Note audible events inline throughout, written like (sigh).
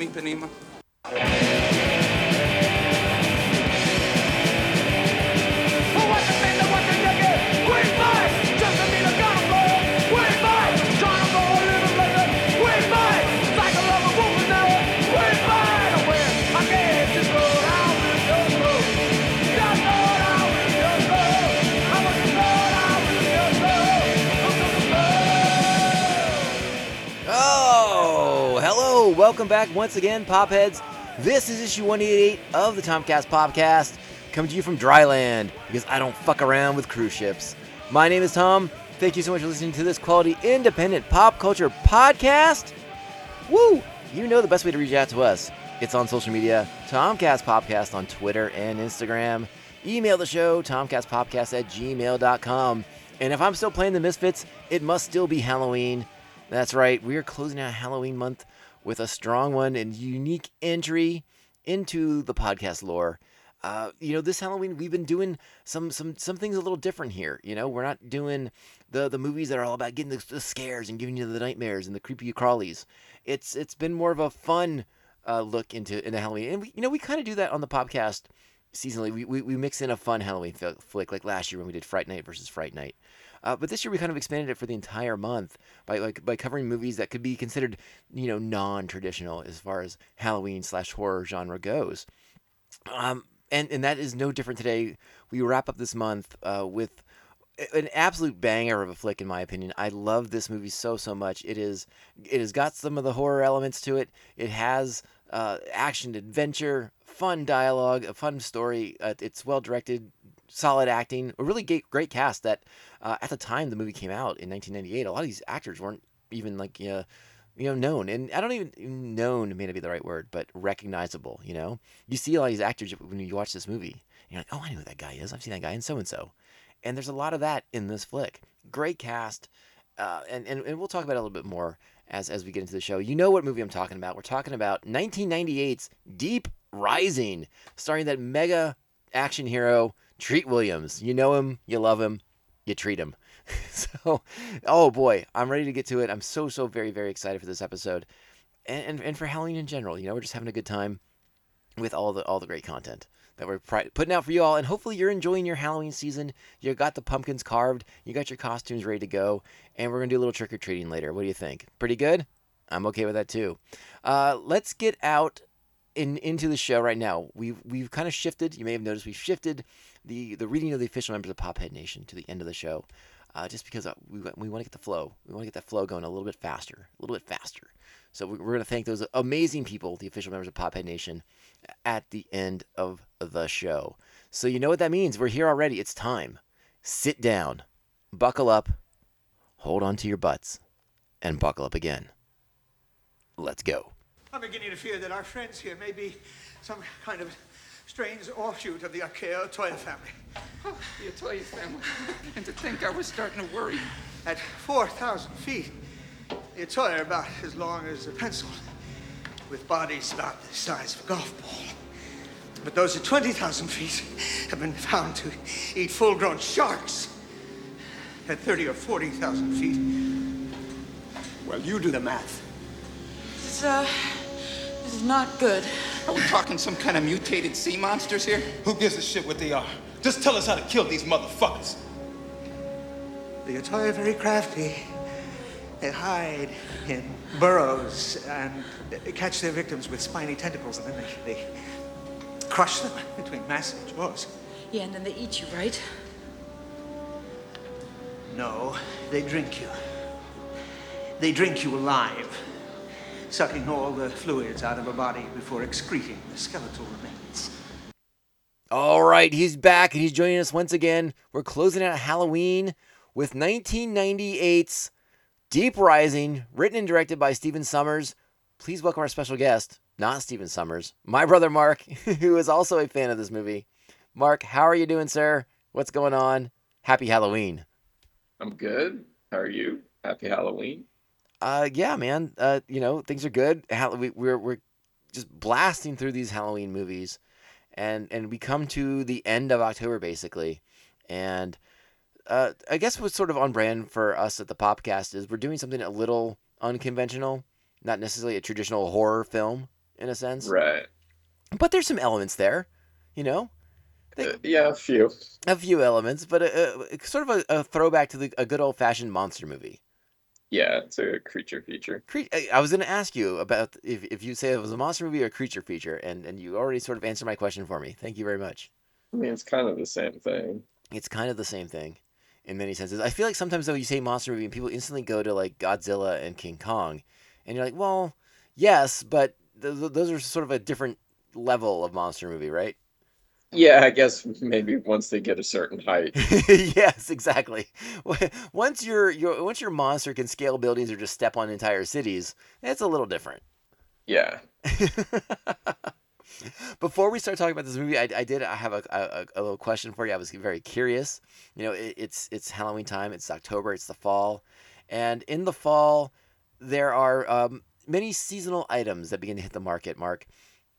hell is that? Girl back once again, Popheads. This is issue 188 of the Tomcast Podcast, coming to you from Dryland, because I don't fuck around with cruise ships. My name is Tom. Thank you so much for listening to this quality independent pop culture podcast. Woo! You know the best way to reach out to us. It's on social media, Tomcast Podcast on Twitter and Instagram. Email the show, tomcastpopcast at gmail.com. And if I'm still playing the Misfits, it must still be Halloween. That's right, we are closing out Halloween month with a strong one and unique entry into the podcast lore. Uh, you know, this Halloween we've been doing some some some things a little different here. You know, we're not doing the the movies that are all about getting the, the scares and giving you the nightmares and the creepy crawlies. It's it's been more of a fun uh, look into into Halloween, and we you know we kind of do that on the podcast seasonally. We, we we mix in a fun Halloween flick like last year when we did Fright Night versus Fright Night. Uh, but this year we kind of expanded it for the entire month by like by covering movies that could be considered, you know, non-traditional as far as Halloween slash horror genre goes. Um, and and that is no different today. We wrap up this month uh, with an absolute banger of a flick, in my opinion. I love this movie so so much. It is it has got some of the horror elements to it. It has uh, action, adventure, fun dialogue, a fun story. Uh, it's well directed, solid acting, a really great, great cast. That uh, at the time the movie came out in 1998, a lot of these actors weren't even like you know, you know known, and I don't even known may not be the right word, but recognizable. You know, you see a lot of these actors when you watch this movie. You're like, oh, I know who that guy is. I've seen that guy in so and so. And there's a lot of that in this flick. Great cast. Uh, and, and, and we'll talk about it a little bit more as, as we get into the show. You know what movie I'm talking about. We're talking about 1998's Deep Rising, starring that mega action hero, Treat Williams. You know him, you love him, you treat him. (laughs) so, oh boy, I'm ready to get to it. I'm so, so very, very excited for this episode. And, and, and for Halloween in general. You know, we're just having a good time with all the all the great content that we're putting out for you all and hopefully you're enjoying your halloween season you got the pumpkins carved you got your costumes ready to go and we're gonna do a little trick-or-treating later what do you think pretty good i'm okay with that too uh, let's get out in into the show right now we've we've kind of shifted you may have noticed we've shifted the the reading of the official members of pophead nation to the end of the show uh, just because uh, we, we want to get the flow we want to get that flow going a little bit faster a little bit faster so we- we're going to thank those amazing people, the official members of Pophead Nation, at the end of the show. So you know what that means. We're here already. It's time. Sit down, buckle up, hold on to your butts, and buckle up again. Let's go. I'm beginning to fear that our friends here may be some kind of strange offshoot of the Akeo Toya family. The Ottoia family. And to think I was starting to worry. At 4,000 feet, the Ottoia are about as long as a pencil, with bodies about the size of a golf ball. But those at 20,000 feet have been found to eat full-grown sharks. At 30 or 40,000 feet, well, you do the math. This is, uh, this is not good. Are we talking some kind of mutated sea monsters here? Who gives a shit what they are? Just tell us how to kill these motherfuckers. The Ottoia are very crafty. They hide in burrows and catch their victims with spiny tentacles, and then they, they crush them (laughs) between massive jaws. Yeah, and then they eat you, right? No, they drink you. They drink you alive, sucking all the fluids out of a body before excreting the skeletal remains. All right, he's back and he's joining us once again. We're closing out Halloween with 1998's Deep Rising, written and directed by Stephen Sommers. Please welcome our special guest, not Stephen Sommers, my brother Mark, (laughs) who is also a fan of this movie. Mark, how are you doing, sir? What's going on? Happy Halloween. I'm good. How are you? Happy Halloween. Uh, yeah, man. Uh, you know, things are good. Hall- we, we're we're just blasting through these Halloween movies, and and we come to the end of October basically, and uh, I guess what's sort of on brand for us at the Popcast is we're doing something a little unconventional, not necessarily a traditional horror film in a sense. Right. But there's some elements there, you know, They- Uh, yeah, a few. a few elements, but a, a, sort of a, a throwback to the, a good old fashioned monster movie. Yeah, it's a creature feature. Cre- I was going to ask you about if, if you say it was a monster movie or a creature feature, and, and you already sort of answered my question for me. Thank you very much. I mean, it's kind of the same thing. It's kind of the same thing in many senses. I feel like sometimes though you say monster movie and people instantly go to like Godzilla and King Kong, and you're like, well, yes, but th- th- those are sort of a different level of monster movie, right? Yeah, I guess maybe once they get a certain height. (laughs) yes, exactly. (laughs) Once your your once your monster can scale buildings or just step on entire cities, it's a little different. Yeah. (laughs) Before we start talking about this movie, I, I did I have a, a, a little question for you. I was very curious. You know, it, it's it's Halloween time. It's October. It's the fall, and in the fall, there are um, many seasonal items that begin to hit the market, Mark,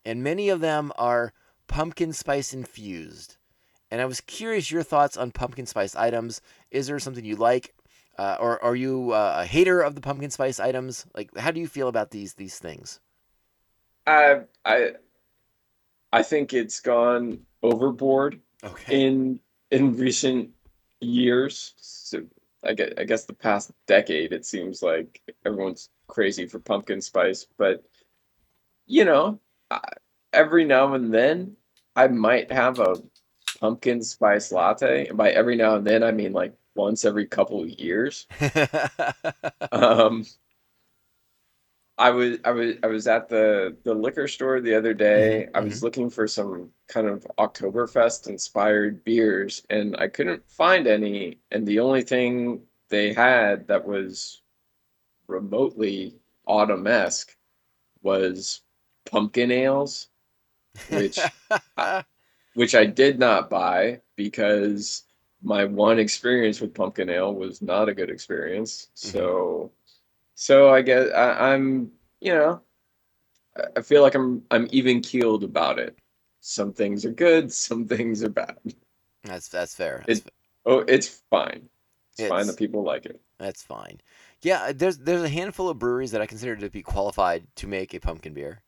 and many of them are pumpkin spice infused. And I was curious your thoughts on pumpkin spice items. Is there something you like, uh, or are you uh, a hater of the pumpkin spice items? Like, how do you feel about these these things? I I I think it's gone overboard Okay. in in recent years. So I guess, I guess the past decade, it seems like everyone's crazy for pumpkin spice. But you know, every now and then, I might have a pumpkin spice latte. And by every now and then, I mean like once every couple of years. (laughs) Um, I was I was I was at the the liquor store the other day. I was looking for some kind of Oktoberfest inspired beers, and I couldn't find any. And the only thing they had that was remotely autumn-esque was pumpkin ales, which (laughs) (laughs) which I did not buy because my one experience with pumpkin ale was not a good experience. So, so I guess I, I'm, you know, I- feel like I'm I'm even keeled about it. Some things are good, (laughs) some things are bad. That's that's fair. That's, It- Oh, it's fine. It's, fine that people like it. that's fine. Yeah, there's there's a handful of breweries that I consider to be qualified to make a pumpkin beer.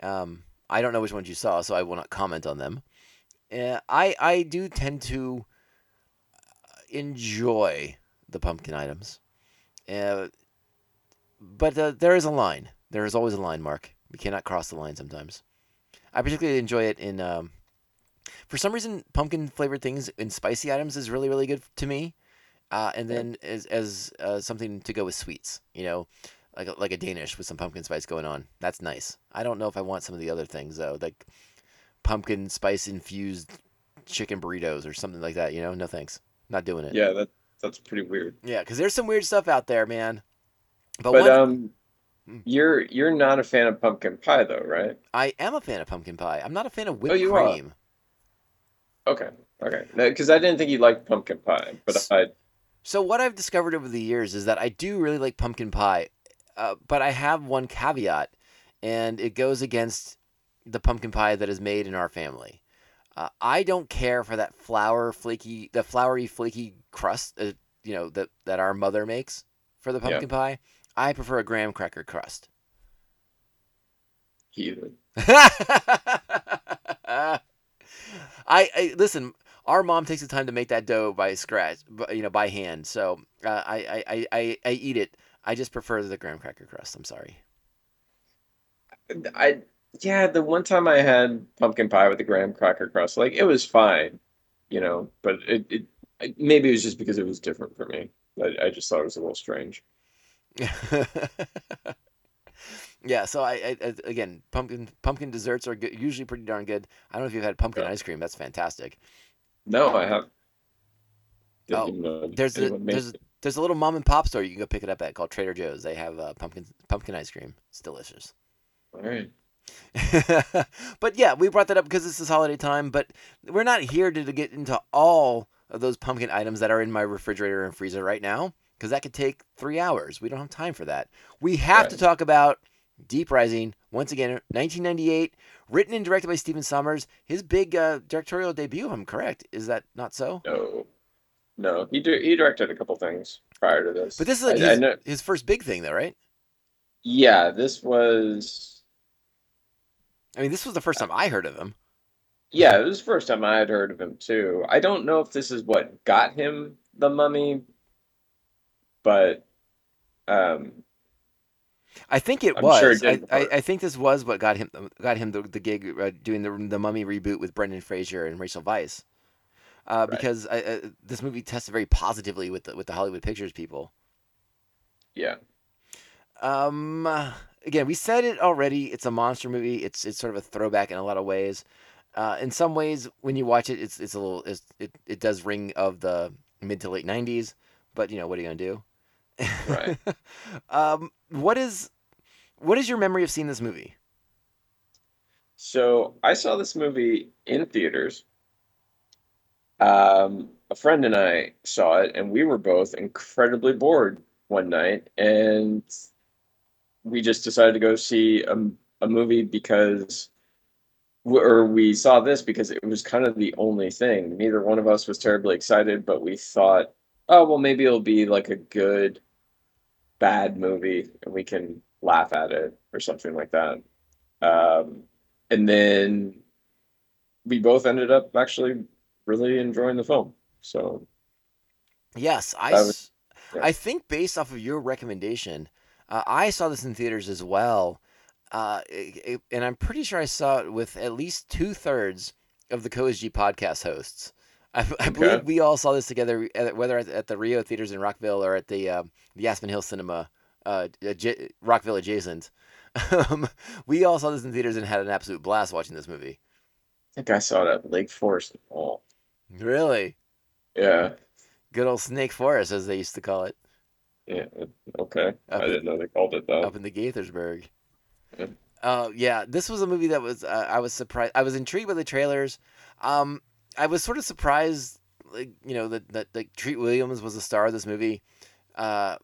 Um, I don't know which ones you saw, so I will not comment on them. Uh, I I do tend to enjoy the pumpkin items, uh, but uh, there is a line. There is always a line, Mark. We cannot cross the line sometimes. I particularly enjoy it in. Um, for some reason, pumpkin flavored things in spicy items is really really good to me. Uh, and then as as uh, something to go with sweets, you know, like a, like a Danish with some pumpkin spice going on. That's nice. I don't know if I want some of the other things though, like pumpkin spice infused chicken burritos or something like that. You know, no thanks. Not doing it. Yeah, that that's pretty weird. Yeah, because there's some weird stuff out there, man. But, But one, um, Mm. you're you're not a fan of pumpkin pie though, right? I am a fan of pumpkin pie. I'm not a fan of whipped Oh, you are? cream. Okay, okay. Because I didn't think you liked pumpkin pie, but S- I So what I've discovered over the years is that I do really like pumpkin pie, uh, but I have one caveat, and it goes against the pumpkin pie that is made in our family. Uh, I don't care for that flour flaky, the floury flaky crust, uh, you know that that our mother makes for the Yeah. pumpkin pie. I prefer a graham cracker crust. heathen. (laughs) I, I listen. Our mom takes the time to make that dough by scratch, you know, by hand. So uh, I, I, I, I eat it. I just prefer the graham cracker crust. I'm sorry. I yeah, the one time I had pumpkin pie with the graham cracker crust, like it was fine, you know, but it, it maybe it was just because it was different for me. I, I just thought it was a little strange. (laughs) yeah. So I, I, again, pumpkin pumpkin desserts are good, usually pretty darn good. I don't know if you've had pumpkin Yeah. ice cream. That's fantastic. No, I have. Oh, There's a there's a. there's a little mom and pop store you can go pick it up at called Trader Joe's. They have uh, pumpkin pumpkin ice cream. It's delicious. All right. (laughs) but yeah, we brought that up because this is holiday time. But we're not here to, to get into all of those pumpkin items that are in my refrigerator and freezer right now because that could take three hours. We don't have time for that. We have to talk about Deep Rising once again, 1998, written and directed by Stephen Sommers. His big uh, directorial debut. If I'm correct, is that not so? No, no, he di- he directed a couple things prior to this. But this is like I his, know, his first big thing, though, right? Yeah, this was. I mean, this was the first time I heard of him. Yeah, it was the first time I had heard of him too. I don't know if this is what got him the mummy, but um, I think it I'm was. sure it I, I. I think this was what got him got him the, the gig uh, doing the the Mummy reboot with Brendan Fraser and Rachel Weisz. Uh, Right. Because I, uh, this movie tested very positively with the, with the Hollywood Pictures people. yeah, Um, again, we said it already. It's a monster movie. It's it's sort of a throwback in a lot of ways. Uh, in some ways, when you watch it, it's it's a little it's, it it does ring of the mid to late '90s. But you know what are you gonna do? Right. (laughs) um, what is what is your memory of seeing this movie? So I saw this movie in theaters. Um, a friend and I saw it, and we were both incredibly bored one night, and we just decided to go see a, a movie because, or we saw this because it was kind of the only thing. Neither one of us was terribly excited, but we thought, oh, well, maybe it'll be like a good, bad movie, and we can laugh at it or something like that. Um, and then we both ended up actually really enjoying the film. So Yes, I, was- yeah. I think based off of your recommendation, uh, I saw this in theaters as well, uh, it- it- and I'm pretty sure I saw it with at least two thirds of the CoSG podcast hosts. (laughs) I, I believe Okay. we all saw this together, uh, whether at, at the Rio theaters in Rockville or at the um the Aspen Hill Cinema, uh, adja- Rockville adjacent. (laughs) Um, we all saw this in theaters and had an absolute blast watching this movie. I think I saw it at Lake Forest Mall. Really, Yeah. good old Snake Forest, as they used to call it, Yeah. Okay. I Up in- didn't know they called it that. up in the Gaithersburg. Yeah. Uh, yeah, this was a movie that was uh, I was surprised. I was intrigued by the trailers. Um, I was sort of surprised, like you know, that that like Treat Williams was the star of this movie. Uh,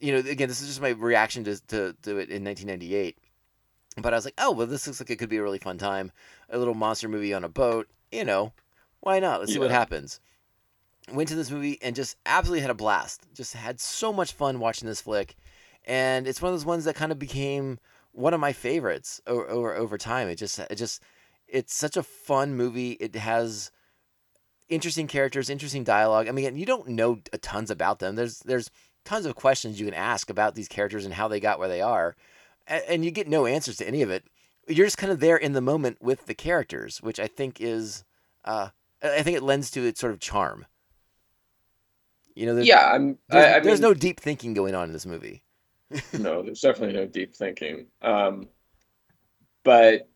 you know, again, this is just my reaction to to, to it in 1998. But I was like, oh well, this looks like it could be a really fun time. A little monster movie on a boat. You know, why not? Let's see what happens. Went to this movie and just absolutely had a blast. Just had so much fun watching this flick, and it's one of those ones that kind of became one of my favorites over over, over time. It just it just it's such a fun movie. It has interesting characters, interesting dialogue. I mean, you don't know tons about them. There's there's tons of questions you can ask about these characters and how they got where they are, and, and you get no answers to any of it. You're just kind of there in the moment with the characters, which I think is, uh, I think it lends to its sort of charm. You know, there's, Yeah, I'm. there's, I, I there's mean, no deep thinking going on in this movie. (laughs) no, there's definitely no deep thinking. Um, but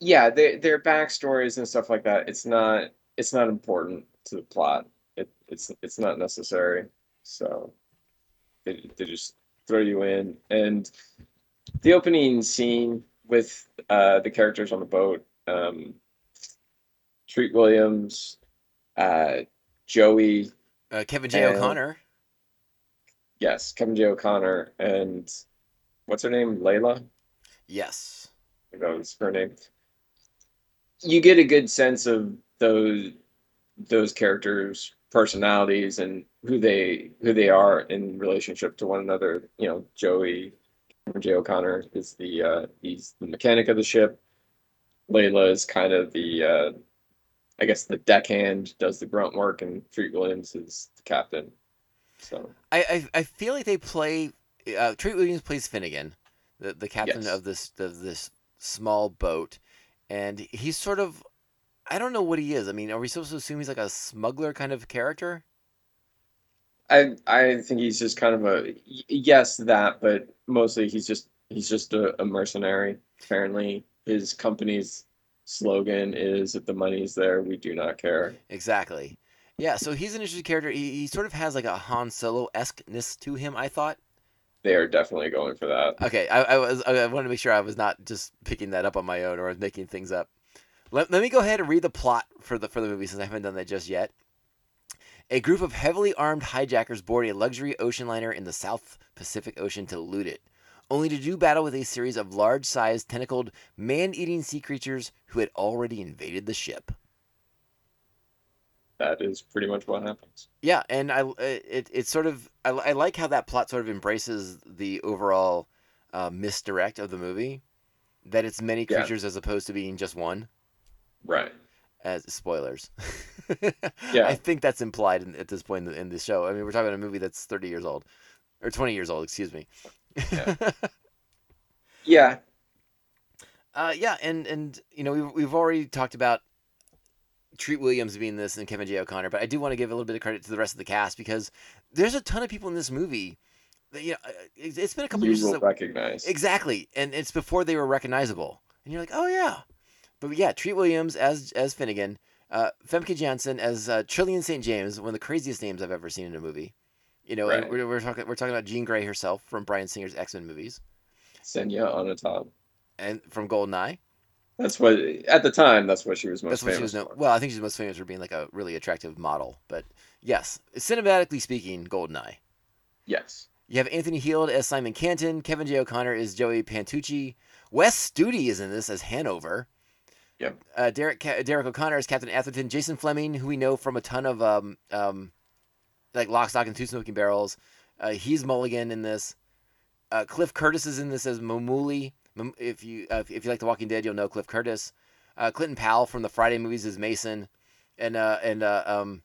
yeah, their their backstories and stuff like that. It's not. It's not important to the plot. It, it's it's not necessary. So they they just throw you in, and the opening scene with uh, the characters on the boat. Um, Treat Williams, uh, Joey, Uh, Kevin J. And- O'Connor. yes, Kevin J. O'Connor, and what's her name? Layla. Yes. That was her name. You get a good sense of those those characters' personalities and who they who they are in relationship to one another. You know, Joey J. O'Connor is the uh, he's the mechanic of the ship. Layla is kind of the uh, I guess the deckhand, does the grunt work, and Treat Williams is the captain. So I, I, I feel like they play. Uh, Treat Williams plays Finnegan, the the captain Yes. of this of this small boat, and he's sort of. I don't know what he is. I mean, are we supposed to assume he's like a smuggler kind of character? I I think he's just kind of a yes that, but mostly he's just he's just a, a mercenary. Apparently, his company's slogan is "If the money's there, we do not care." Exactly. Yeah, so he's an interesting character. He, he sort of has like a Han Solo esqueness to him. I thought. They are definitely going for that. Okay, I, I was I wanted to make sure I was not just picking that up on my own or making things up. Let, let me go ahead and read the plot for the for the movie since I haven't done that just yet. A group of heavily armed hijackers board a luxury ocean liner in the South Pacific Ocean to loot it, only to do battle with a series of large-sized tentacled man-eating sea creatures who had already invaded the ship. that is pretty much what happens. Yeah, and I it it's sort of I, I like how that plot sort of embraces the overall uh, misdirect of the movie, that it's many Yeah. creatures as opposed to being just one. Right. As spoilers, (laughs) Yeah. I think that's implied in, at this point in the, in the show. I mean, we're talking about a movie that's thirty years old, or twenty years old. Excuse me. Yeah. (laughs) Yeah. Uh, yeah, and and you know we've we've already talked about Treat Williams being this and Kevin J O'Connor, but I do want to give a little bit of credit to the rest of the cast because there's a ton of people in this movie. That, you know, uh, it's it's been a couple You years will since recognize. exactly, and it's before they were recognizable, and you're like, oh yeah, but yeah, Treat Williams as as Finnegan, uh, Famke Janssen as uh, Trillian St James, one of the craziest names I've ever seen in a movie. You know, Right. we're, we're talking we're talking about Jean Grey herself from Bryan Singer's X Men movies Xenia Onatopp. and from Goldeneye. That's what at the time. That's what she was most That's what she famous was. Well, I think she's most famous for being like a really attractive model. But yes, cinematically speaking, Goldeneye. Yes. You have Anthony Heald as Simon Canton. Kevin J. O'Connor is Joey Pantucci. Wes Studi is in this as Hanover. Yep. Uh, Derek Derrick O'Connor is Captain Atherton. Jason Flemyng, who we know from a ton of um um like Lock, Stock, and Two Smoking Barrels. Uh, he's Mulligan in this. Uh, Cliff Curtis is in this as Mamooli. If you uh, if you like The Walking Dead, you'll know Cliff Curtis. Uh, Clifton Powell from the Friday movies is Mason, and uh, and uh, um,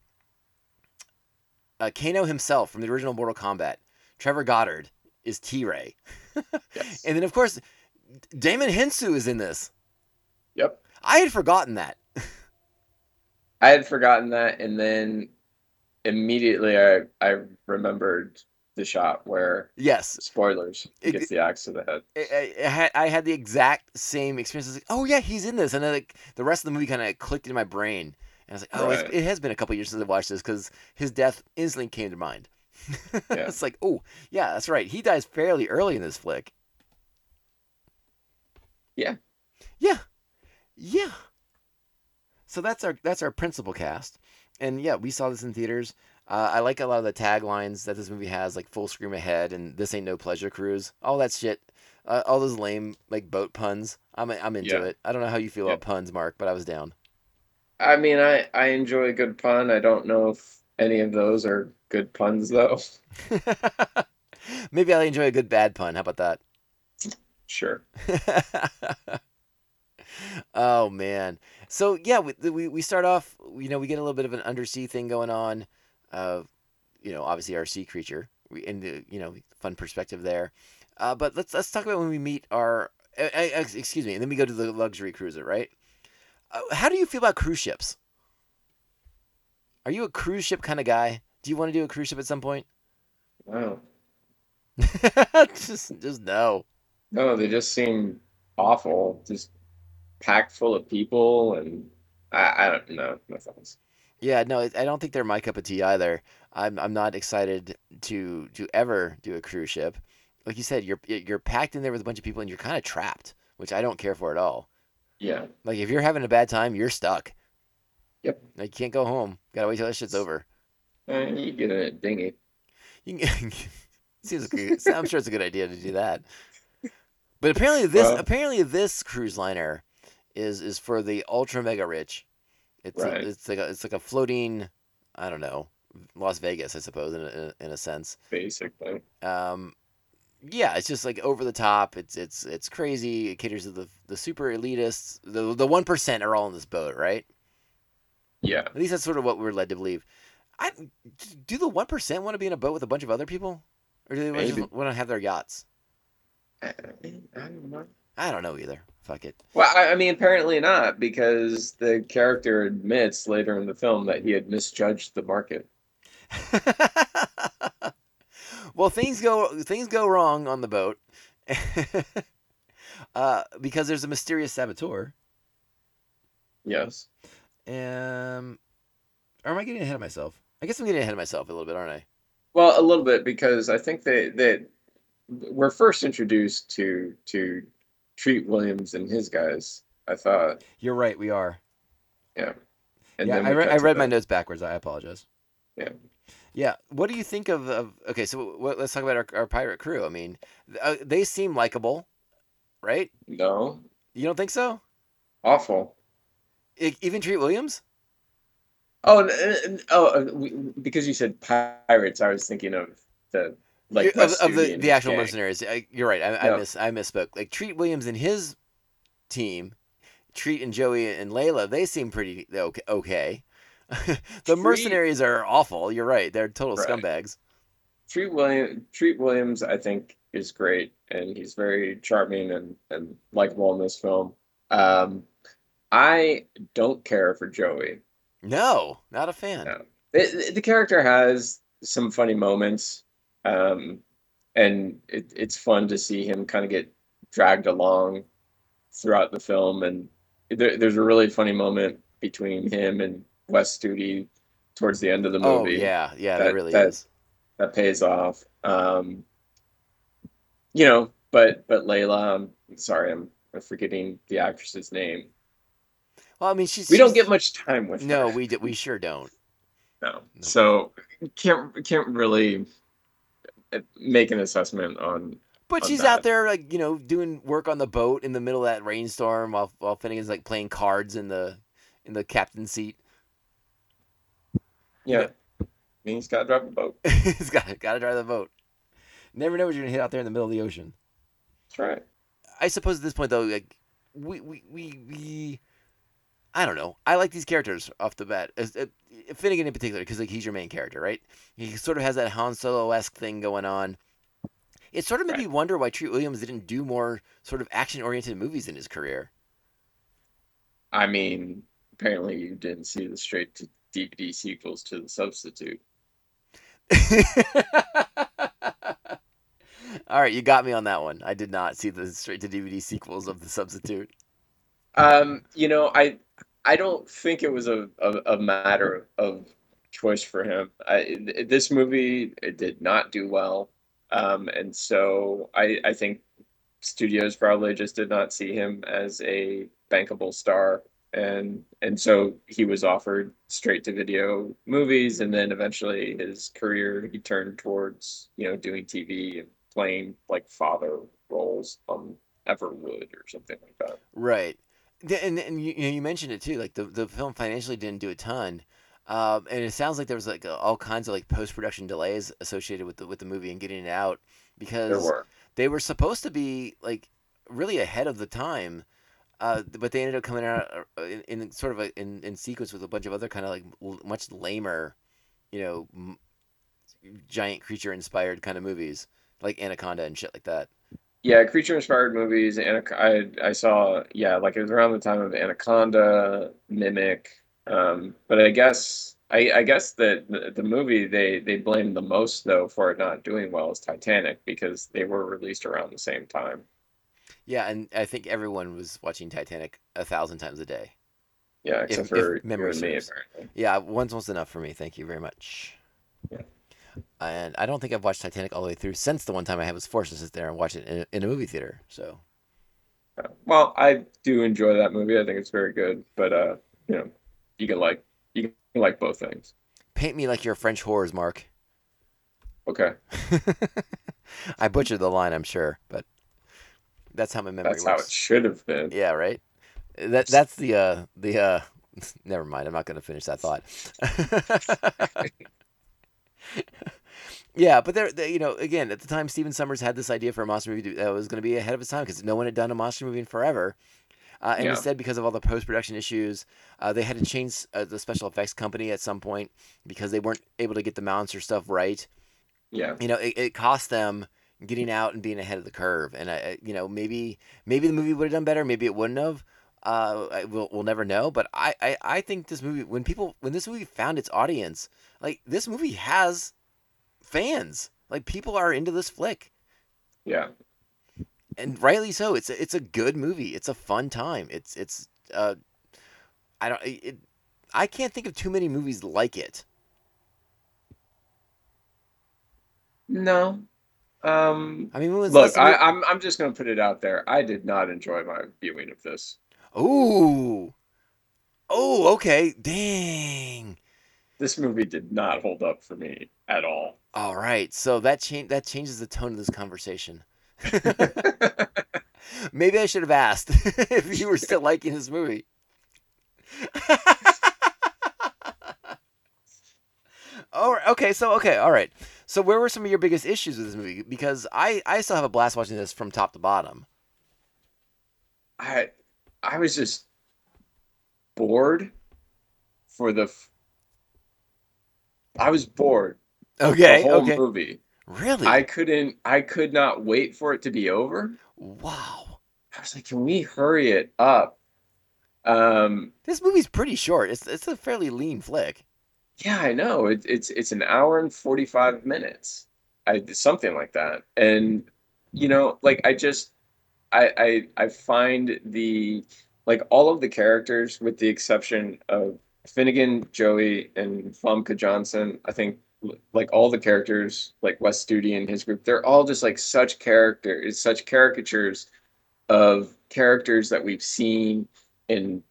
uh, Kano himself from the original Mortal Kombat. Trevor Goddard is T Ray, (laughs) Yes. and then of course Djimon Hounsou is in this. Yep. I had forgotten that. (laughs) I had forgotten that, and then immediately I I remembered the shot where Yes, spoilers It- gets the axe to the head. I, I, I had the exact same experience. I was like, oh yeah, he's in this, and then like the rest of the movie kind of clicked in my brain, and I was like, oh, Right. it's, it has been a couple years since I watched this because his death instantly came to mind. (laughs) Yeah. it's like, oh yeah, that's right. He dies fairly early in this flick. Yeah. Yeah, yeah. So that's our that's our principal cast, and yeah, we saw this in theaters. Uh, I like a lot of the taglines that this movie has, like "full scream ahead" and "this ain't no pleasure cruise," all that shit. Uh, all those lame like boat puns. I'm I'm into Yeah. it. I don't know how you feel Yeah. about puns, Mark, but I was down. I mean, I I enjoy a good pun. I don't know if any of those are good puns though. (laughs) Maybe I'll enjoy a good bad pun. How about that? Sure. (laughs) oh man. So yeah, we, we we start off. You know, we get a little bit of an undersea thing going on. Uh, you know, obviously our sea creature. We and the you know fun perspective there. Uh, but let's let's talk about when we meet our. Uh, uh, excuse me, and then we go to the luxury cruiser, right? Uh, how do you feel about cruise ships? Are you a cruise ship kind of guy? Do you want to do a cruise ship at some point? Wow. (laughs) just just no. No, they just seem awful. Just packed full of people, and I I don't know. No thanks. Yeah, no, I don't think they're my cup of tea either. I'm I'm not excited to to ever do a cruise ship. Like you said, you're you're packed in there with a bunch of people and you're kind of trapped, which I don't care for at all. Yeah. Like if you're having a bad time, you're stuck. Yep. Like you can't go home. Gotta wait till that shit's over. Uh, you get a dinghy. You can, (laughs) seems a, I'm sure it's a good idea to do that. But apparently (laughs) this apparently this cruise liner is is for the ultra mega rich. It's Right. a, it's like a, it's like a floating, I don't know, Las Vegas, I suppose, in a, in a, sense. basically. Um, yeah, it's just like over the top. It's it's it's crazy. It caters to the the super elitists. The the one percent are all in this boat, right? Yeah. At least that's sort of what we're led to believe. I do the one percent want to be in a boat with a bunch of other people, or do they want to have their yachts? I, I don't know. I don't know either. Fuck it. Well, I, I mean, apparently not, because the character admits later in the film that he had misjudged the market. (laughs) well, things go things go wrong on the boat, (laughs) uh, because there's a mysterious saboteur. Yes. Um, or am I getting ahead of myself? I guess I'm getting ahead of myself a little bit, aren't I? Well, a little bit because I think that that we're first introduced to to Treat Williams and his guys. I thought, You're right. We are. yeah. And yeah, then I, re- I read my notes backwards. I apologize. Yeah. Yeah. What do you think of? of okay, so what, let's talk about our, our pirate crew. I mean, uh, they seem likable, right? No, You don't think so? awful. Even Treat Williams? Oh, and, and- oh, uh, we- because you said pirates, I was thinking of the like of, of the, the actual gang. mercenaries. I, you're right. I, I miss I misspoke. Like Treat Williams and his team, Treat and Joey and Layla, they seem pretty okay. okay. (laughs) the Treat- mercenaries are awful. You're right. They're total Right. scumbags. Treat William Treat Williams, I think, is great, and he's very charming and and likable in this film. Um, I don't care for Joey. No, not a fan. No. It, the character has some funny moments, um, and it, it's fun to see him kind of get dragged along throughout the film. And there, there's a really funny moment between him and Wes Studi towards the end of the Oh movie yeah, yeah, that, That- really that- is. that pays off. Um, you know, but but Layla, I'm sorry, I'm forgetting the actress's name. Well, I mean, she's We don't get much time with No, her. we d- we sure don't. No. No. So can't can't really make an assessment on. But on she's that. out there, like you know, doing work on the boat in the middle of that rainstorm, while while Finnegan's like playing cards in the in the captain's seat. Yeah. Means got to drive the boat. (laughs) He's got got to drive the boat. Never know what you're gonna hit out there in the middle of the ocean. That's right. I suppose at this point though, like we we we, we I don't know. I like these characters off the bat. As, uh, Finnegan in particular, because like he's your main character, right? He sort of has that Han Solo esque thing going on. It sort of made me wonder why Treat Williams didn't do more sort of action oriented movies in his career. I mean, apparently you didn't see the straight to DVD sequels to The Substitute. (laughs) All right, you got me on that one. I did not see the straight to DVD sequels of The Substitute. Um, you know, I I don't think it was a, a, a matter of choice for him. I, this movie it did not do well, um, and so I I think studios probably just did not see him as a bankable star, and and so he was offered straight to video movies, and then eventually his career he turned towards you know doing TV and playing like father roles on Everwood or something like that. Right. And, and you, you mentioned it too. Like the, the film financially didn't do a ton, um, and it sounds like there was like all kinds of like post production delays associated with the with the movie and getting it out because There were. they were supposed to be like really ahead of the time, uh, but they ended up coming out uh, in, in sort of a, in in sequence with a bunch of other kind of like l- much lamer, you know, m- giant creature inspired kind of movies like Anaconda and shit like that. Yeah, creature inspired movies. Anac- I I saw yeah, like it was around the time of Anaconda, Mimic. Um, but I guess I, I guess that the, the movie they they blamed the most though for it not doing well is Titanic because they were released around the same time. Yeah, and I think everyone was watching Titanic a thousand times a day. Yeah, except if for memory and me apparently. Yeah, once was enough for me. Thank you very much. Yeah. And I don't think I've watched Titanic all the way through since the one time I had was forced to sit there and watch it in a, in a movie theater. So Well, I do enjoy that movie. I think it's very good. But uh, you know, you can like you can like both things. paint me like you're French whores, Mark. Okay, (laughs) I butchered the line, I'm sure, but that's how my memory that's how works. it should have been. Yeah, right. That that's the uh the uh. (laughs) Never mind. I'm not going to finish that thought. (laughs) (laughs) yeah, but there, there- you know, again, at the time, Stephen Sommers had this idea for a monster movie that was going to be ahead of its time because no one had done a monster movie in forever. Uh, and Yeah. instead, because of all the post production issues, uh, they had to change uh, the special effects company at some point because they weren't able to get the monster stuff right Yeah, you know, it, it cost them getting out and being ahead of the curve. And I- you know, maybe maybe the movie would have done better, maybe it wouldn't have. Uh, we'll we'll never know. But I, I I think this movie, when people when this movie found its audience, like this movie has fans. Like people are into this flick, yeah. and rightly so. It's a, it's a good movie. It's a fun time. It's it's uh, I don't it. I can't think of too many movies like it. No. Um, I mean, look, I, I'm I'm just gonna put it out there. I did not enjoy my viewing of this. Ooh. Oh, okay. Dang. This movie did not hold up for me at all. All right, so that change that changes the tone of this conversation. (laughs) Maybe I should have asked (laughs) if you were still liking this movie. (laughs) Oh, okay. So, okay, all right. So, where were some of your biggest issues with this movie? Because I, I still have a blast watching this from top to bottom. I I was just bored for the. F- I was bored Okay. the whole okay. movie. Really? I couldn't. I could not wait for it to be over. Wow. I was like, can we hurry it up? Um, This movie's pretty short. It's it's a fairly lean flick. yeah, I know. It, it's it's an hour and forty five minutes, I something like that. And you know, like I just, I I I find the like all of the characters, with the exception of Finnegan, Joey, and Famke Johnson. I think like all the characters, like Wes Studi and his group, they're all just like such characters, such caricatures of characters that we've seen in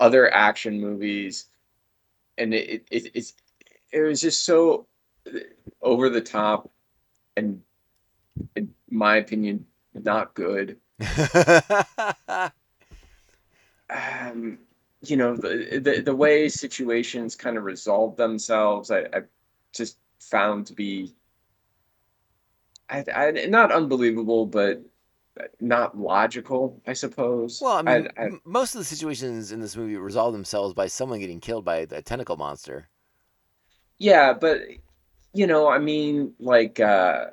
other action movies, and it, it it's it was just so over the top, and in my opinion, not good. (laughs) Um, you know the, the the way situations kind of resolve themselves, I, I just found to be I, I not unbelievable, but not logical, I suppose. well, I mean, I, most of the situations in this movie resolve themselves by someone getting killed by a tentacle monster. Yeah, but you know, I mean, like, uh,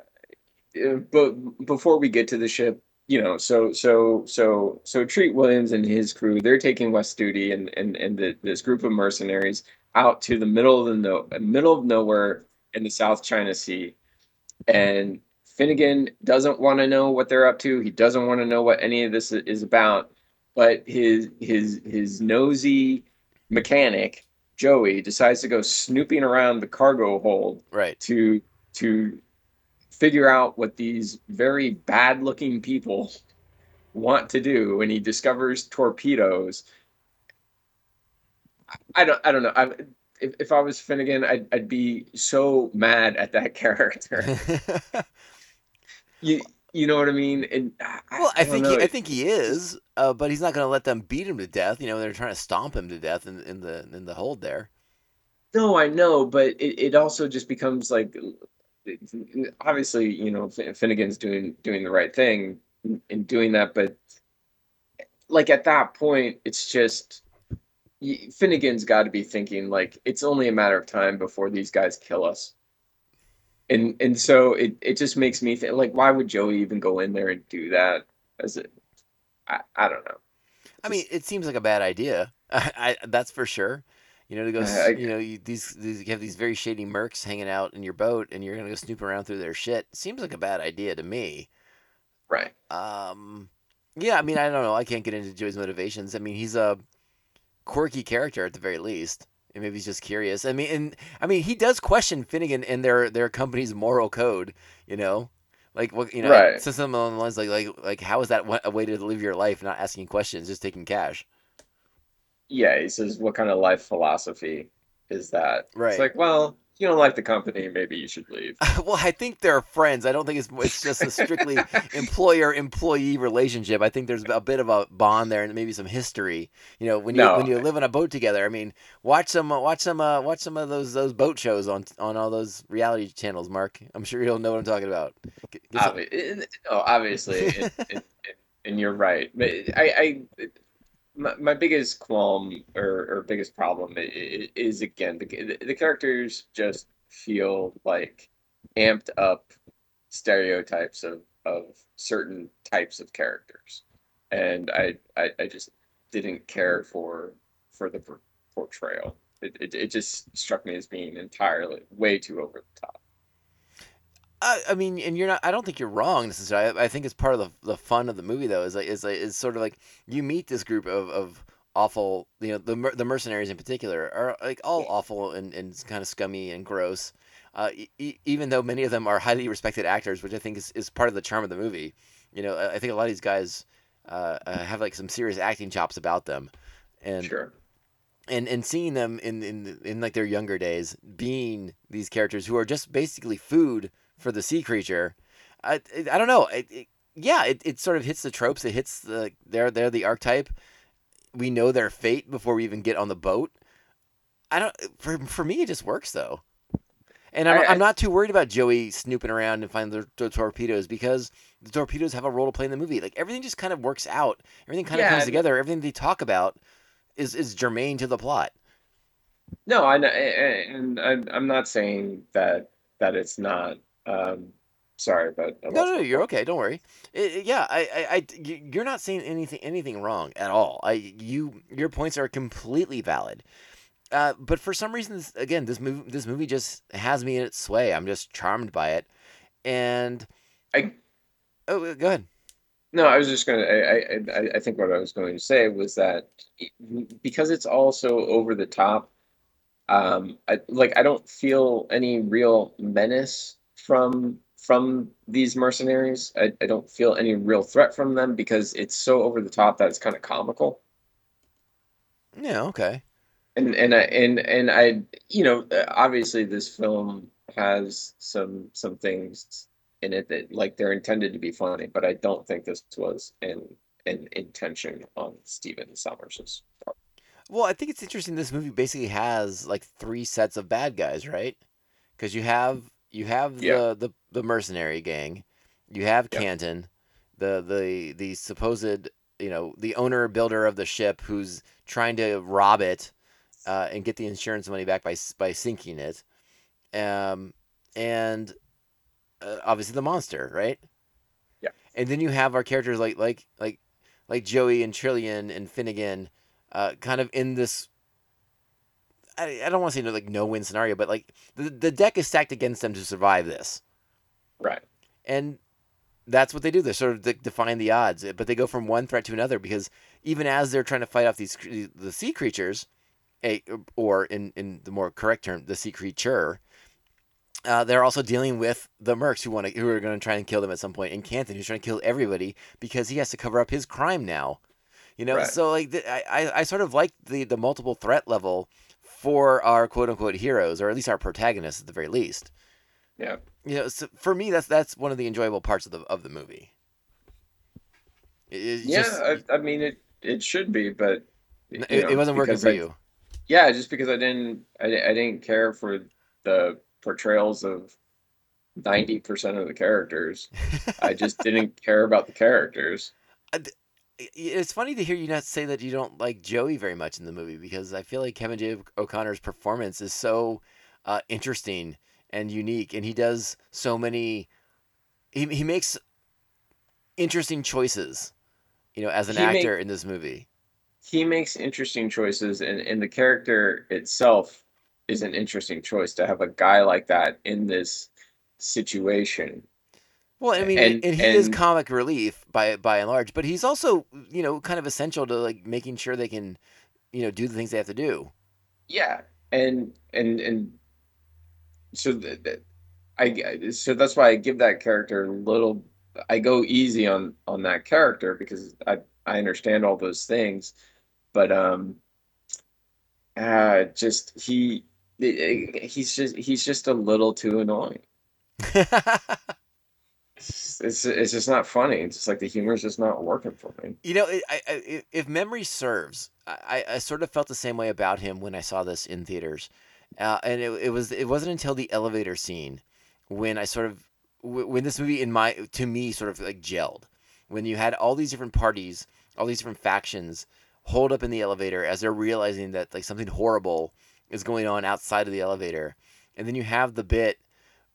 Uh, but before we get to the ship, you know, so so so so Treat Williams and his crew, they're taking Wes Studi and and and the, this group of mercenaries out to the middle of the no middle of nowhere in the South China Sea, and Finnegan doesn't want to know what they're up to. He doesn't want to know what any of this is about, but his his his nosy mechanic Joey decides to go snooping around the cargo hold Right. to to figure out what these very bad looking people want to do when he discovers torpedoes. I don't i don't know. I, if, if i was finnegan I'd, I'd be so mad at that (laughs) character. You you know what i mean? And i, well, I, don't think he, I think he is, uh, but he's not going to let them beat him to death. You know, they're trying to stomp him to death in, in the in the hold there. No, I know, but it, it also just becomes like obviously, you know, Finnegan's doing doing the right thing in- in doing that, but like at that point, it's just Finnegan's got to be thinking like it's only a matter of time before these guys kill us. And and so it, it just makes me think like why would Joey even go in there and do that as it I, I don't know. I mean, it seems like a bad idea. (laughs) I, I that's for sure. You know, to go, I- you know, you, these, these you have these very shady mercs hanging out in your boat, and you're gonna go snoop around through their shit. Seems like a bad idea to me. Right. Um, yeah, I mean, I don't know. I can't get into Joey's motivations. I mean, he's a quirky character at the very least. And maybe he's just curious. I mean, and I mean, he does question Finnegan and their their company's moral code. You know, like what you know, Right. so something along the lines like like like how is that a way to live your life, not asking questions, just taking cash? Yeah, he says, "What kind of life philosophy is that?" Right. It's like, well, you don't like the company, maybe you should leave. (laughs) well, I think they're friends. I don't think it's it's just a strictly (laughs) employer employee relationship. I think there's a bit of a bond there and maybe some history. You know, when you No. when you live on a boat together. I mean, watch some watch some uh, watch some of those those boat shows on on all those reality channels. Mark, I'm sure you'll know what I'm talking about. Get- get Obvi- it- oh, obviously, (laughs) and, you're right. But I, I my, my biggest qualm or, or biggest problem i- i- is again the, the characters just feel like amped up stereotypes of of certain types of characters, and I I, I just didn't care for for the portrayal. It, it, it just struck me as being entirely way too over the top. I, I mean, and you're not. I don't think you're wrong necessarily. I, I think it's part of the the fun of the movie, though. Is like is like is sort of like you meet this group of of awful, you know, the the mercenaries in particular are like all awful and and kind of scummy and gross. Uh, e- even though many of them are highly respected actors, which I think is, is part of the charm of the movie. You know, I I think a lot of these guys uh, uh, have like some serious acting chops about them, and Sure. and and seeing them in in in like their younger days being these characters who are just basically food for the sea creature i i, don't know it, it, yeah it, it sort of hits the tropes it hits the they're they're the archetype we know their fate before we even get on the boat i don't for for me it just works though And I'm, I- I'm not too worried about Joey snooping around and finding the, the torpedoes because the torpedoes have a role to play in the movie. Like everything just kind of works out. Everything kind of comes together. Everything they talk about is is germane to the plot. No, I and I'm I'm not saying that that it's not. Um, sorry, but I No, no, you're okay. Don't worry. Yeah, I- I- yeah, I, I, I, you're not saying anything, anything wrong at all. I, you, your points are completely valid. Uh, but for some reason, this, again, this movie, this movie just has me in its sway. I'm just charmed by it, and I oh, go ahead. No, I was just gonna. I, I I- I think what I was going to say was that because it's all so over the top, um, I like I don't feel any real menace from from these mercenaries. I, I don't feel any real threat from them because it's so over the top that it's kind of comical. Yeah, okay. And and I and and I you know uh, obviously this film has some some things in it that like they're intended to be funny, but I don't think this was an an intention on Stephen Sommers's part. Well, I think it's interesting. This movie basically has like three sets of bad guys, right? Because you have you have Yeah. the, the the mercenary gang, you have Yeah. Canton, the the the supposed you know the owner builder of the ship who's trying to rob it uh, and get the insurance money back by by sinking it, um, and uh, obviously the monster, right? Yeah. And then you have our characters like like like like Joey and Trillian and Finnegan, uh, kind of in this. I, I don't want to say no, like no win scenario, but like the the deck is stacked against them to survive this, Right. and that's what they do. They sort of de- define the odds, eh, but they go from one threat to another because even as they're trying to fight off these the sea creatures, a, or in in the more correct term, the sea creature, uh, they're also dealing with the mercs who want to who are going to try and kill them at some point, and Canton who's trying to kill everybody because he has to cover up his crime now. You know, Right. so like the, I, I I sort of like the the multiple threat level for our quote unquote heroes, or at least our protagonists at the very least. Yeah. You know, so for me, that's that's one of the enjoyable parts of the of the movie. It- Yeah. just- I, I mean it it should be, but it, it wasn't working for I- you. Yeah, just because I didn't I, I didn't care for the portrayals of ninety percent of the characters. I just (laughs) didn't care about the characters. It's funny to hear you not say that you don't like Joey very much in the movie because I feel like Kevin J. O'Connor's performance is so uh, interesting and unique, and he does so many. He he makes interesting choices, you know, as an He make- actor in this movie. he makes interesting choices and, and the character itself is an interesting choice to have a guy like that in this situation Well, I mean, And- and, he is comic relief by by and large, but he's also you know kind of essential to like making sure they can, you know, do the things they have to do. yeah and and and so that that- I so that's why I give that character a little I go easy on on that character because I I understand all those things but um uh just he he's just he's just a little too annoying (laughs) it's it's just not funny. It's just like the humor is just not working for me. You know, I, I- if memory serves, I, I sort of felt the same way about him when I saw this in theaters, uh, and it, it was it wasn't until the elevator scene when I sort of when this movie in my to me sort of like gelled when you had all these different parties, all these different factions hold up in the elevator as they're realizing that like something horrible is going on outside of the elevator, and then you have the bit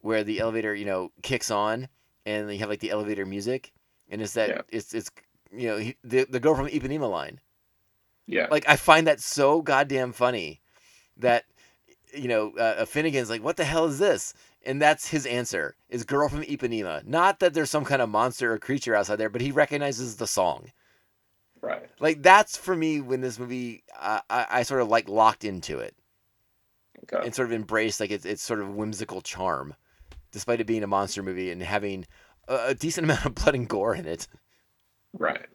where the elevator you know kicks on and you have like the elevator music and it's that Yeah. it's it's you know he, the the girl from Ipanema line. Yeah. Like I find that so goddamn funny that you know uh, Finnegan's like, "What the hell is this?" And that's his answer: is "Girl from Ipanema." Not that there's some kind of monster or creature outside there, but he recognizes the song. right. Like that's for me when this movie uh, I I sort of like locked into it Okay. and sort of embraced like its its sort of whimsical charm, despite it being a monster movie and having a, a decent (laughs) amount of blood and gore in it. Right.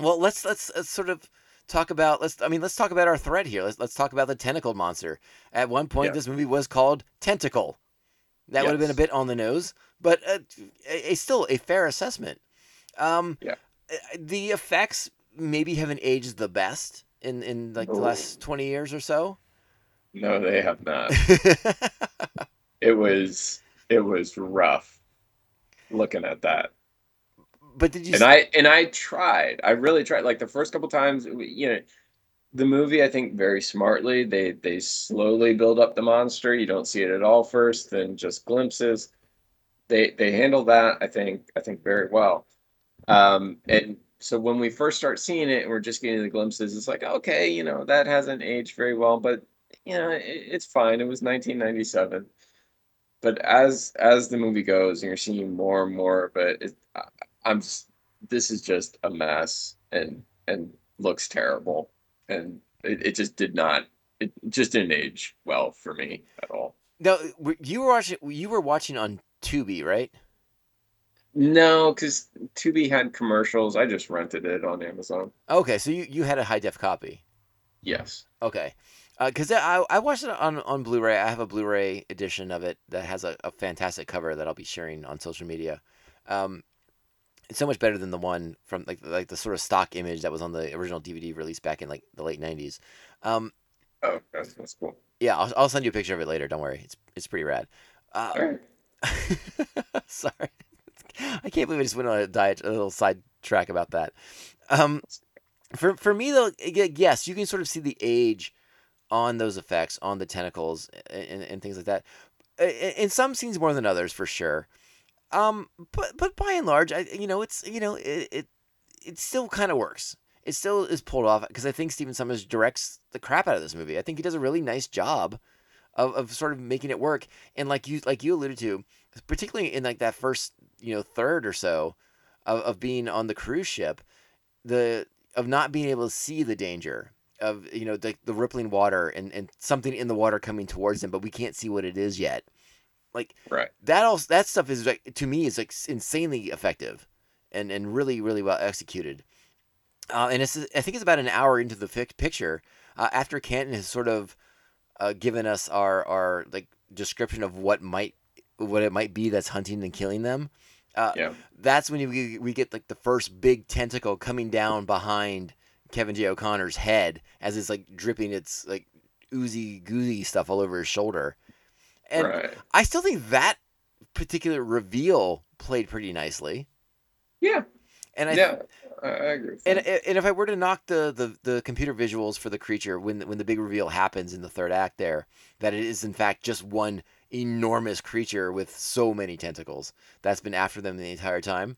Well, let's let's, let's sort of talk about let's I mean let's talk about our thread here. Let's let's talk about the tentacled monster. At one point, Yeah. this movie was called Tentacle. That would have been a bit on the nose, but uh, a, a still a fair assessment. Um, Yeah. uh, The effects maybe haven't aged the best in in like the last twenty years or so. No, they have not. (laughs) it was it was rough looking at that. But did you? and I and I tried. I really tried. Like the first couple times, you know, the movie. I think very smartly. They they slowly build up the monster. You don't see it at all first, then just glimpses. They they handle that. I think I think very well. Um, and so when we first start seeing it, and we're just getting the glimpses. It's like okay, you know, that hasn't aged very well, but you know, it, it's fine. It was 1997 but as as the movie goes and you're seeing more and more of it, it I- i'm s- this is just a mess and and looks terrible and it, it just did not it just didn't age well for me at all no, w- you were watching. You were watching on Tubi, right? no because tubi had commercials i just rented it on amazon Okay, so you you had a high def copy. yes Okay. Because I, I watched it on, on Blu-ray. I have a Blu-ray edition of it that has a, a fantastic cover that I'll be sharing on social media. Um, it's so much better than the one from like like the sort of stock image that was on the original DVD release back in like the late '90s. Um, oh that's, that's cool yeah, I'll, I'll send you a picture of it later. Don't worry, it's it's pretty rad. Uh, right (laughs) Sorry, (laughs) I can't believe I just went on a diet a little side track about that. Um, for for me though, yes, you can sort of see the age on those effects, on the tentacles and, and things like that. In some scenes more than others, for sure. Um, but but by and large, I you know it's you know it it, it still kind of works. It still is pulled off because I think Stephen Sommers directs the crap out of this movie. I think he does a really nice job of, of sort of making it work. And like you like you alluded to, particularly in like that first you know third or so of, of being on the cruise ship, the of not being able to see the danger of you know the, the rippling water and, and something in the water coming towards them, but we can't see what it is yet. Like right that all that stuff is like to me is like insanely effective and and really really well executed. Uh, and it's I think it's about an hour into the fic- picture uh, after Canton has sort of uh, given us our our like description of what might what it might be that's hunting and killing them. Uh, yeah that's when we, we get like the first big tentacle coming down behind Kevin J. O'Connor's head as it's like dripping its like oozy goozy stuff all over his shoulder. And right I still think that particular reveal played pretty nicely. yeah And I yeah I, agree and, and if I were to knock the, the, the computer visuals for the creature when when the big reveal happens in the third act there, that it is in fact just one enormous creature with so many tentacles that's been after them the entire time.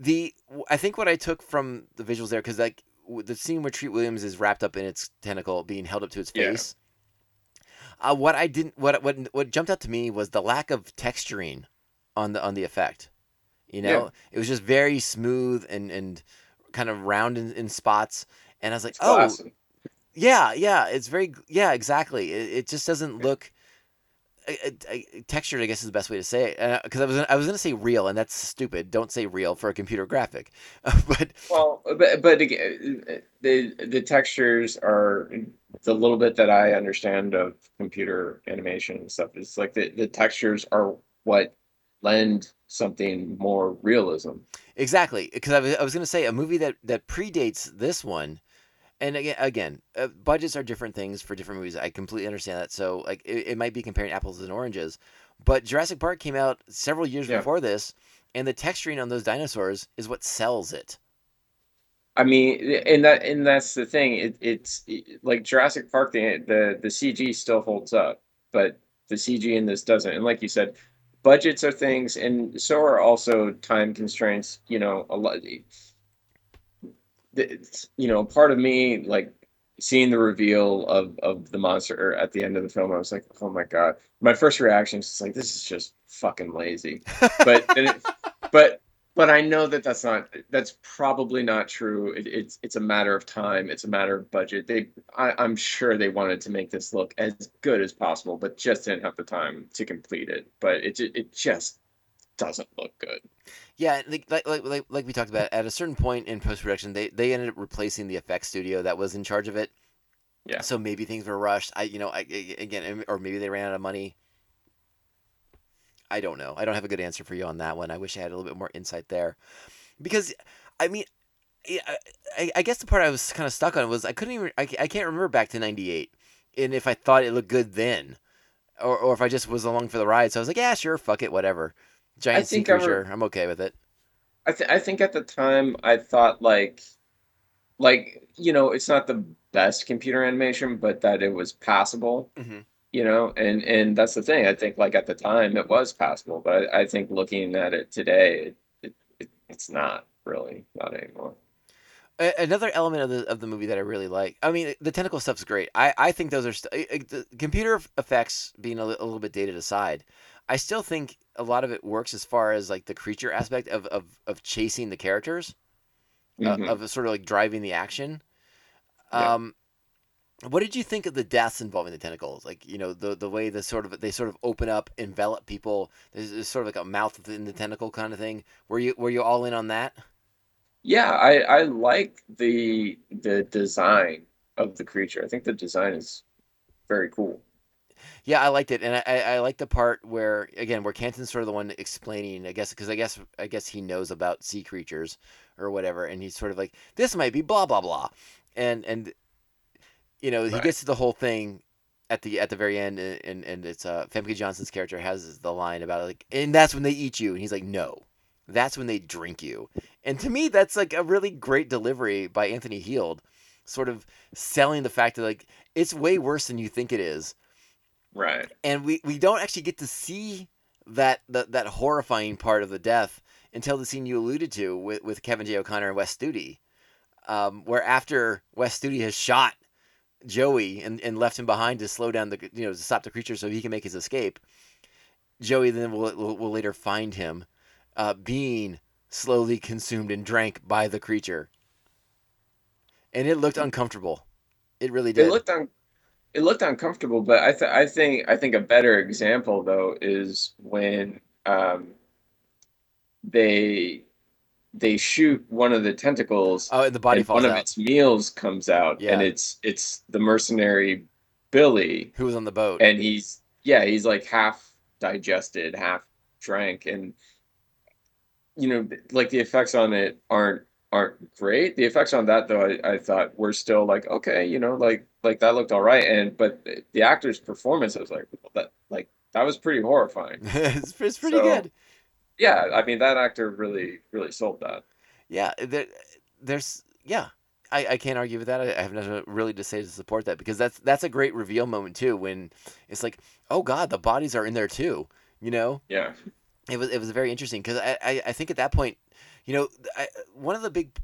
The I think what I took from the visuals there because like the scene where Treat Williams is wrapped up in its tentacle being held up to its Yeah. face. Uh, what I didn't what what what jumped out to me was the lack of texturing on the on the effect. You know, Yeah. it was just very smooth and and kind of round in, in spots. And I was like, It's oh, classic. yeah, yeah, it's very yeah, exactly. It, it just doesn't look uh, uh, uh, textured. I guess is the best way to say it. Because I was I was gonna say real, and that's stupid. Don't say real for a computer graphic. (laughs) but Well, but but again, the the textures are the little bit that I understand of computer animation and stuff It's like the, the textures are what lend something more realism. Exactly, because I was, I was going to say a movie that that predates this one, and again, again, uh, budgets are different things for different movies. I completely understand that. So like, it, it might be comparing apples and oranges, but Jurassic Park came out several years Yeah. before this, and the texturing on those dinosaurs is what sells it. I mean, and that and that's the thing. It, it's like Jurassic Park. The the the CG still holds up, but the CG in this doesn't. And like you said, budgets are things, and so are also time constraints. You know, a lot. It's- You know, part of me like seeing the reveal of of the monster at the end of the film. I was like, oh my god. My first reaction is like, this is just fucking lazy. But it, (laughs) but but I know that that's not that's probably not true. It, it's it's a matter of time. It's a matter of budget. They I, I'm sure they wanted to make this look as good as possible, but just didn't have the time to complete it. But it it just doesn't look good. Yeah, like like like, like, we talked about, at a certain point in post production, they they ended up replacing the effects studio that was in charge of it. Yeah. So maybe things were rushed. I you know I, again, or maybe they ran out of money. I don't know. I don't have a good answer for you on that one. I wish I had a little bit more insight there, because I mean, I, I, I guess the part I was kind of stuck on was I couldn't even I, I can't remember back to '98, and if I thought it looked good then. or or if I just was along for the ride. So I was like, yeah, sure, fuck it, whatever. Giant sea creature, re- I'm okay with it. I th- I think at the time I thought like like you know it's not the best computer animation, but that it was passable. Mhm. You know, and and that's the thing. I think like at the time it was passable, but I, I think looking at it today, it, it, it it's not really not anymore. Another element of the of the movie that I really like. I mean, the tentacle stuff's great. I, I think those are st- I- I- the computer effects being a, li- a little bit dated aside. I still think a lot of it works as far as like the creature aspect of of, of chasing the characters, Mhm. uh, of sort of like driving the action. Yeah. Um, what did you think of the deaths involving the tentacles? Like you know the the way the sort of they sort of open up, envelop people. There's, there's sort of like a mouth within the tentacle kind of thing. Were you were you all in on that? Yeah, I I like the the design of the creature. I think the design is very cool. Yeah, I liked it, and I, I, like the part where again where Canton's sort of the one explaining. I guess because I guess I guess he knows about sea creatures or whatever, and he's sort of like this might be blah blah blah, and and you know he gets to the whole thing at the at the very end, and and, and it's uh Famke Janssen's character has the line about like, and that's when they eat you, and he's like, no, that's when they drink you, and to me that's like a really great delivery by Anthony Heald, sort of selling the fact that like it's way worse than you think it is Right. and we, we don't actually get to see that, that that horrifying part of the death until the scene you alluded to with, with Kevin J. O'Connor and Wes Studi, um, where after Wes Studi has shot Joey and, and left him behind to slow down the you know to stop the creature so he can make his escape. Joey then will will, will later find him uh, being slowly consumed and drank by the creature, and it looked uncomfortable. It really did. It looked un- it looked uncomfortable, but I th- I think I think a better example though is when um, they they shoot one of the tentacles oh, and the body one of its meals comes out Yeah. and it's it's the mercenary Billy Who was on the boat? and he's yeah he's like half digested half drank and you know like the effects on it aren't aren't great the effects on that though I, I thought were still like okay you know like like that looked all right and but the, actor's performance I was like well, that like that was pretty horrifying (laughs) it's, it's pretty So- good. yeah I mean that actor really really sold that Yeah, there, there's yeah. I, I can't argue with that. I, I have nothing really to say to support that because that's that's a great reveal moment too. When it's like, oh god, the bodies are in there too. You know, yeah it was it was very interesting because I, I I think at that point, you know, I, one of the big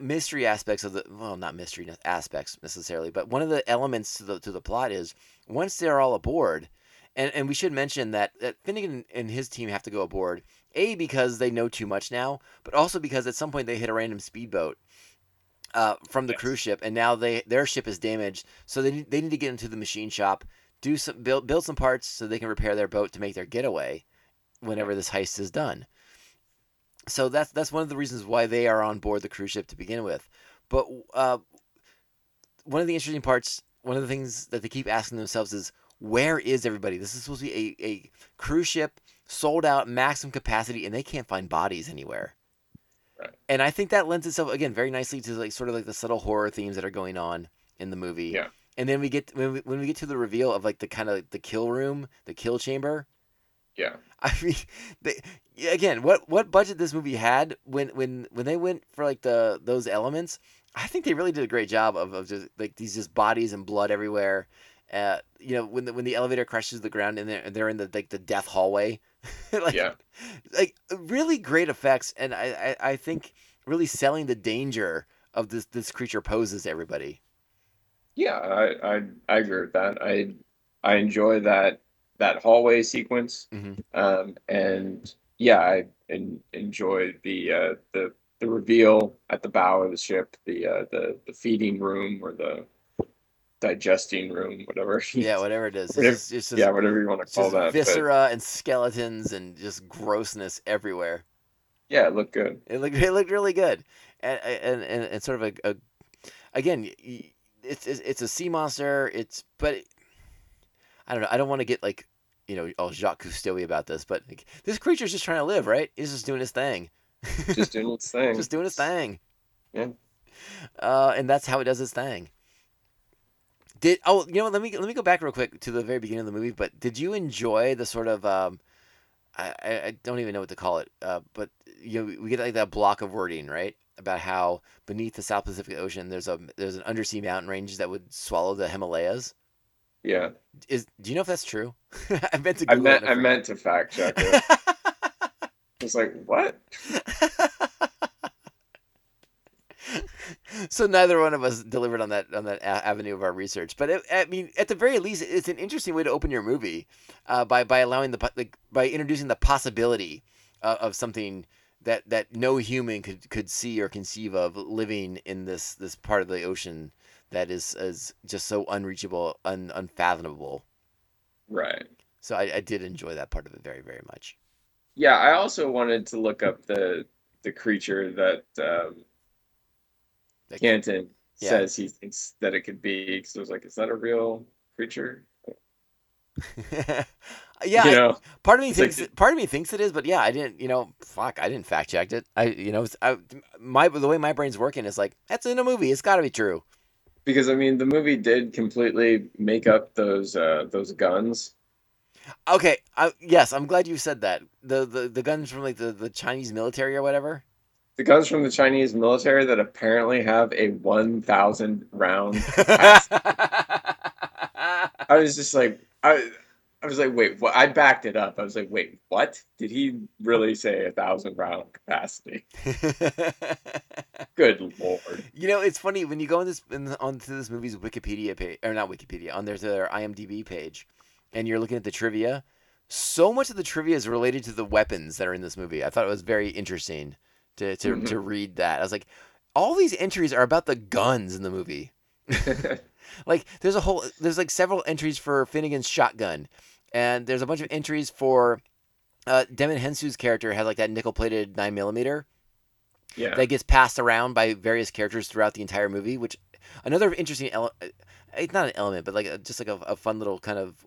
mystery aspects of the well, not mystery aspects necessarily, but one of the elements to the to the plot is once they're all aboard, and and we should mention that that Finnegan and his team have to go aboard. A because they know too much now, but also because at some point they hit a random speedboat uh, from the Yes. cruise ship, and now they their ship is damaged, so they need, they need to get into the machine shop, do some build build some parts so they can repair their boat to make their getaway whenever this heist is done. So that's that's one of the reasons why they are on board the cruise ship to begin with. But uh, one of the interesting parts, one of the things that they keep asking themselves is, where is everybody? This is supposed to be a, a cruise ship, sold out, maximum capacity, and they can't find bodies anywhere. Right. And I think that lends itself again very nicely to like sort of like the subtle horror themes that are going on in the movie. Yeah. And then we get when we, when we get to the reveal of like the kind of the kill room, the kill chamber. Yeah (laughs) I mean, they, again, what what budget this movie had when when when they went for like the those elements, I think they really did a great job of, of just like these just bodies and blood everywhere. Uh, you know, when the when the elevator crashes to the ground and they're they're in the like the death hallway, (laughs) like Yeah. like really great effects, and I, I I think really selling the danger of this this creature poses everybody. Yeah, I, I I agree with that. I I enjoy that that hallway sequence, Mhm. um, and yeah, I en- enjoy the uh, the the reveal at the bow of the ship, the uh, the the feeding room or the digesting room, whatever. (laughs) Yeah, whatever it is, it's just, it's just, yeah, whatever you want to call that. but viscera and skeletons and just grossness everywhere. yeah, it looked good. It looked (laughs) it looked really good, and and and, and sort of a, a again, it's, it's it's a sea monster. It's but I don't know. I don't want to get like you know all Jacques Cousteau about this, but like, this creature's just trying to live, right? He's just doing his thing, Just doing its (laughs) thing. just doing his thing. Yeah. Uh, and that's how it does its thing. Did oh you know what, let me let me go back real quick to the very beginning of the movie. But did you enjoy the sort of um, I, I I don't even know what to call it. Uh, but you know we get like that block of wording right about how beneath the South Pacific Ocean there's a there's an undersea mountain range that would swallow the Himalayas. Yeah, Is do you know if that's true? (laughs) I meant to. I meant it I meant to fact check it. (laughs) It's like, what? (laughs) so neither one of us delivered on that on that a- avenue of our research. But it, I mean, at the very least, it's an interesting way to open your movie uh, by by allowing the like, by introducing the possibility uh, of something that that no human could could see or conceive of living in this this part of the ocean that is is just so unreachable, un, unfathomable. Right. So I, I did enjoy that part of it very very much. Yeah, I also wanted to look up the the creature that um, Like- Canton Yeah. says he thinks that it could be. Because I was like, is that a real creature? (laughs) yeah, you I- part of me It's like thinks part of me thinks it is, but yeah, I didn't. You know, fuck, I didn't fact check it. I you know, I, my the way my brain's working is like that's in a movie. It's got to be true. Because I mean, the movie did completely make up those uh, those guns. Okay, I, yes, I'm glad you said that. The the, the guns from like the, the Chinese military or whatever. The guns from the Chinese military that apparently have a 1,000 round. (laughs) I was just like, I, I was like, wait, what? I backed it up. I was like, wait, what? Did he really say a thousand round capacity? (laughs) Good lord. you know, it's funny when you go on this in, onto this movie's Wikipedia page, or not Wikipedia, on their, their IMDb page, and you're looking at the trivia. So much of the trivia is related to the weapons that are in this movie. I thought it was very interesting to to, Mhm. to read that. I was like, all these entries are about the guns in the movie. (laughs) Like there's a whole there's like several entries for Finnegan's shotgun, and there's a bunch of entries for uh, Djimon Hounsou's character has like that nickel plated nine millimeter yeah. that gets passed around by various characters throughout the entire movie. Which another interesting element, it's not an element, but like a, just like a, a fun little kind of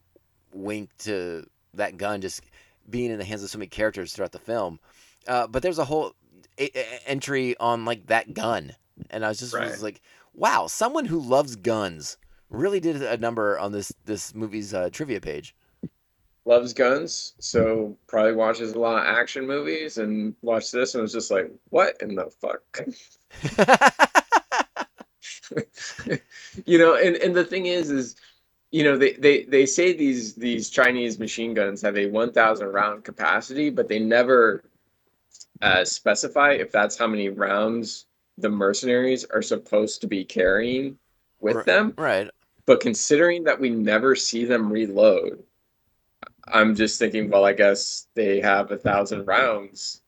wink to that gun just being in the hands of so many characters throughout the film. Uh, but there's a whole a- a- entry on like that gun, and I was just was like, wow, someone who loves guns really did a number on this this movie's uh, trivia page. Loves guns, so probably watches a lot of action movies and watched this and was just like, what in the fuck? (laughs) you know, and, and the thing is, is you know, they, they, they say these these Chinese machine guns have a 1,000 round capacity, but they never uh, specify if that's how many rounds the mercenaries are supposed to be carrying with Right. them. right. But considering that we never see them reload, I'm just thinking, well, I guess they have a thousand rounds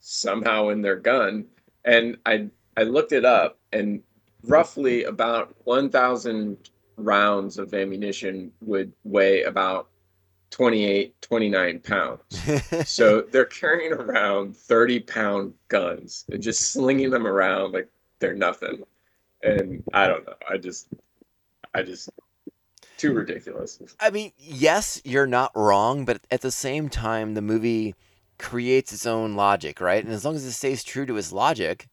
somehow in their gun. And I I looked it up, and roughly about 1,000 rounds of ammunition would weigh about 28, 29 pounds. (laughs) So they're carrying around 30 pound guns and just slinging them around like they're nothing. And I don't know. I just, I just, too ridiculous. I mean, yes, you're not wrong, but at the same time, the movie creates its own logic, right? And as long as it stays true to its logic,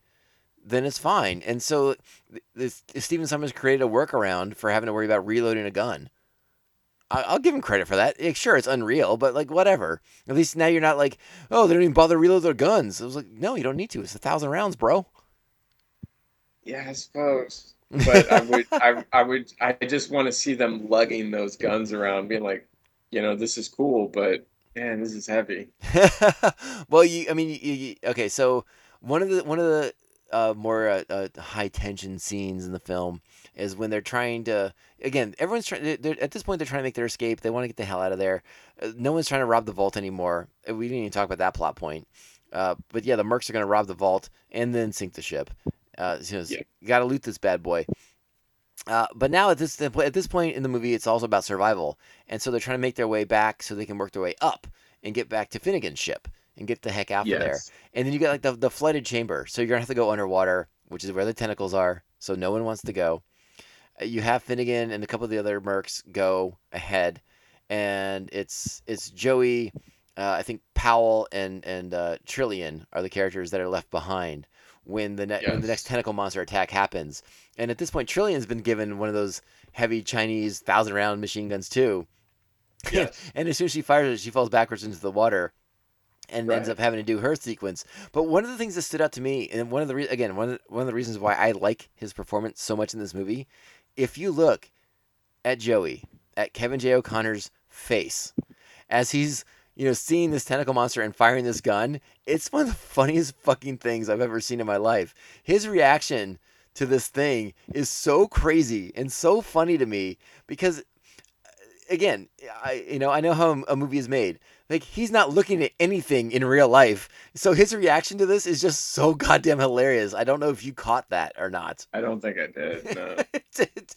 then it's fine. And so, th- this, Stephen Sommers created a workaround for having to worry about reloading a gun. I, I'll give him credit for that. Yeah, sure, it's unreal, but like whatever. At least now you're not like, oh, they don't even bother reload their guns. I was like, no, you don't need to. It's a thousand rounds, bro. Yeah, I suppose. But I would, I, I would, I just want to see them lugging those guns around, being like, you know, this is cool, but man, this is heavy. (laughs) well, you, I mean, you, you, okay. So one of the one of the uh, more uh, uh, high tension scenes in the film is when they're trying to. Again, everyone's trying. At this point, they're trying to make their escape. They want to get the hell out of there. Uh, no one's trying to rob the vault anymore. We didn't even talk about that plot point. Uh, but yeah, the mercs are going to rob the vault and then sink the ship. Uh, so Yeah. got to loot this bad boy. Uh, but now at this at this point in the movie, it's also about survival, and so they're trying to make their way back so they can work their way up and get back to Finnegan's ship and get the heck out of there. And then you got like the, the flooded chamber. So you're gonna have to go underwater, which is where the tentacles are. So no one wants to go. You have Finnegan and a couple of the other mercs go ahead, and it's it's Joey, uh, I think Powell and and uh, Trillian are the characters that are left behind when the ne- when the next tentacle monster attack happens. And at this point, Trillian's been given one of those heavy Chinese thousand round machine guns too. (laughs) Yes. and as soon as she fires it, she falls backwards into the water and ends up having to do her sequence. But one of the things that stood out to me, and one of the re- again one of the, one of the reasons why I like his performance so much in this movie, if you look at Joey, at Kevin J. O'Connor's face, as he's you know seeing this tentacle monster and firing this gun, it's one of the funniest fucking things I've ever seen in my life. His reaction to this thing is so crazy and so funny to me because again, I you know I know how a movie is made. Like he's not looking at anything in real life, so his reaction to this is just so (laughs) goddamn hilarious. I don't know if you caught that or not. I don't think I did. No. (laughs) it's, it's,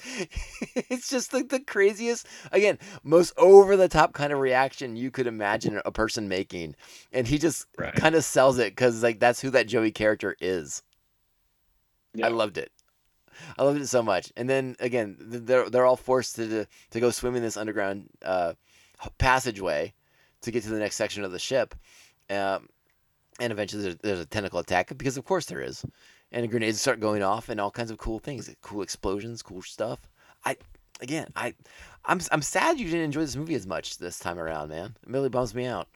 it's just like the craziest, again, most over the top kind of reaction you could imagine a person making, and he just Right. kind of sells it because like that's who that Joey character is. Yeah. I loved it. (laughs) I loved it so much. And then again, they're they're all forced to to go swim in this underground uh, passageway to get to the next section of the ship. Um, and eventually there's, there's a tentacle attack because of course there is. And grenades start going off and all kinds of cool things, cool explosions, cool stuff. I again, I I'm I'm sad you didn't enjoy this movie as much this time around, man. It really bums me out.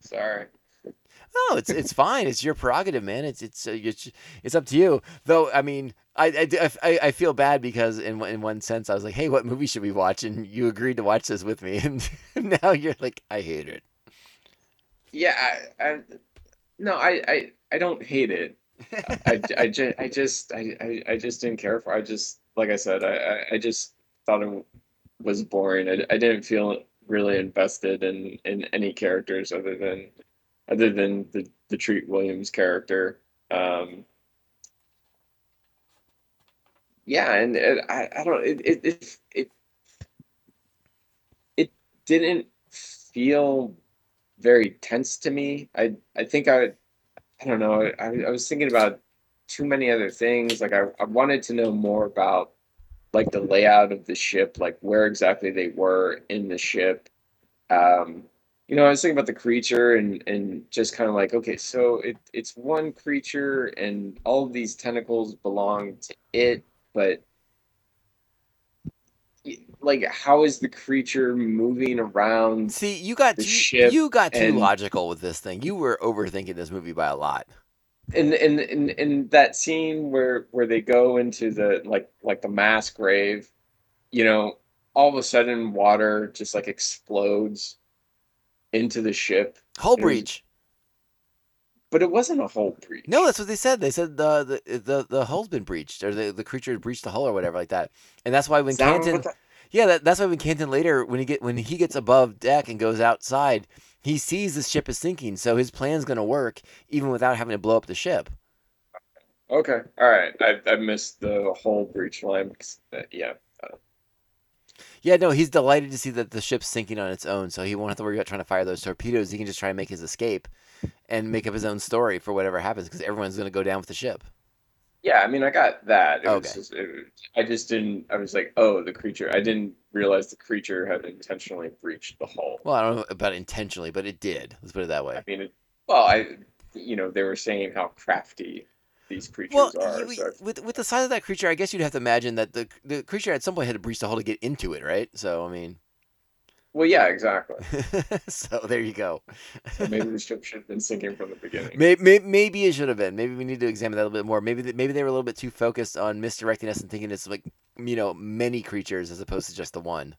Sorry. No, it's it's fine. It's your prerogative, man. It's it's uh, it's, it's up to you. Though, I mean, I, I, I, feel bad because in in one sense, I was like, hey, what movie should we watch? And you agreed to watch this with me, (laughs) and now you're like, I hate it. Yeah, I, I no, I, I, I don't hate it. I, I, just, I just, I, I, I just didn't care for. I just, like I said, I, I, I just thought it was boring. I, I didn't feel really invested in in any characters other than other than the the Treat Williams character. Um, yeah, and it, I, I don't. It, it, it, it, it didn't feel very tense to me. I, I think I, I don't know. I, I was thinking about too many other things. Like I, I wanted to know more about like the layout of the ship, like where exactly they were in the ship. Um, you know, I was thinking about the creature and and just kind of like, okay, so it it's one creature and all of these tentacles belong to it, but like how is the creature moving around See, you got you, got too and- logical with this thing. You were overthinking this movie by a lot. in in in in that scene where where they go into the like like the mass grave, you know, all of a sudden water just like explodes into the ship, Hull was- breach. but it wasn't a hull breach. No, that's what they said. They said the the the, the hull's been breached, or the, the creature had breached the hull, or whatever like that. And that's why when that Canton, the- yeah, that, that's why when Canton later, when he get when he gets above deck and goes outside, he sees the ship is sinking. So his plan's gonna work even without having to blow up the ship. Okay, all right. I I missed the whole breach line. Because, uh, yeah, Yeah, no, he's delighted to see that the ship's sinking on its own, so he won't have to worry about trying to fire those torpedoes. He can just try and make his escape, and make up his own story for whatever happens, because everyone's gonna go down with the ship. yeah. I mean, I got that. It was Okay. just, it, I just didn't. I was like, oh, the creature. I didn't realize the creature had intentionally breached the hull. Well, I don't know about intentionally, but it did. Let's put it that way. I mean, it, well, I, you know, they were saying how crafty these creatures Well, are. you- so- with with the size of that creature, I guess you'd have to imagine that the the creature at some point had to breach the hull to get into it, right? So I mean, well, yeah, exactly. (laughs) so there you go. So maybe the ship should have been sinking from the beginning. Maybe, maybe it should have been. Maybe we need to examine that a little bit more. Maybe maybe they were a little bit too focused on misdirecting us and thinking it's like you know many creatures as opposed to just the one.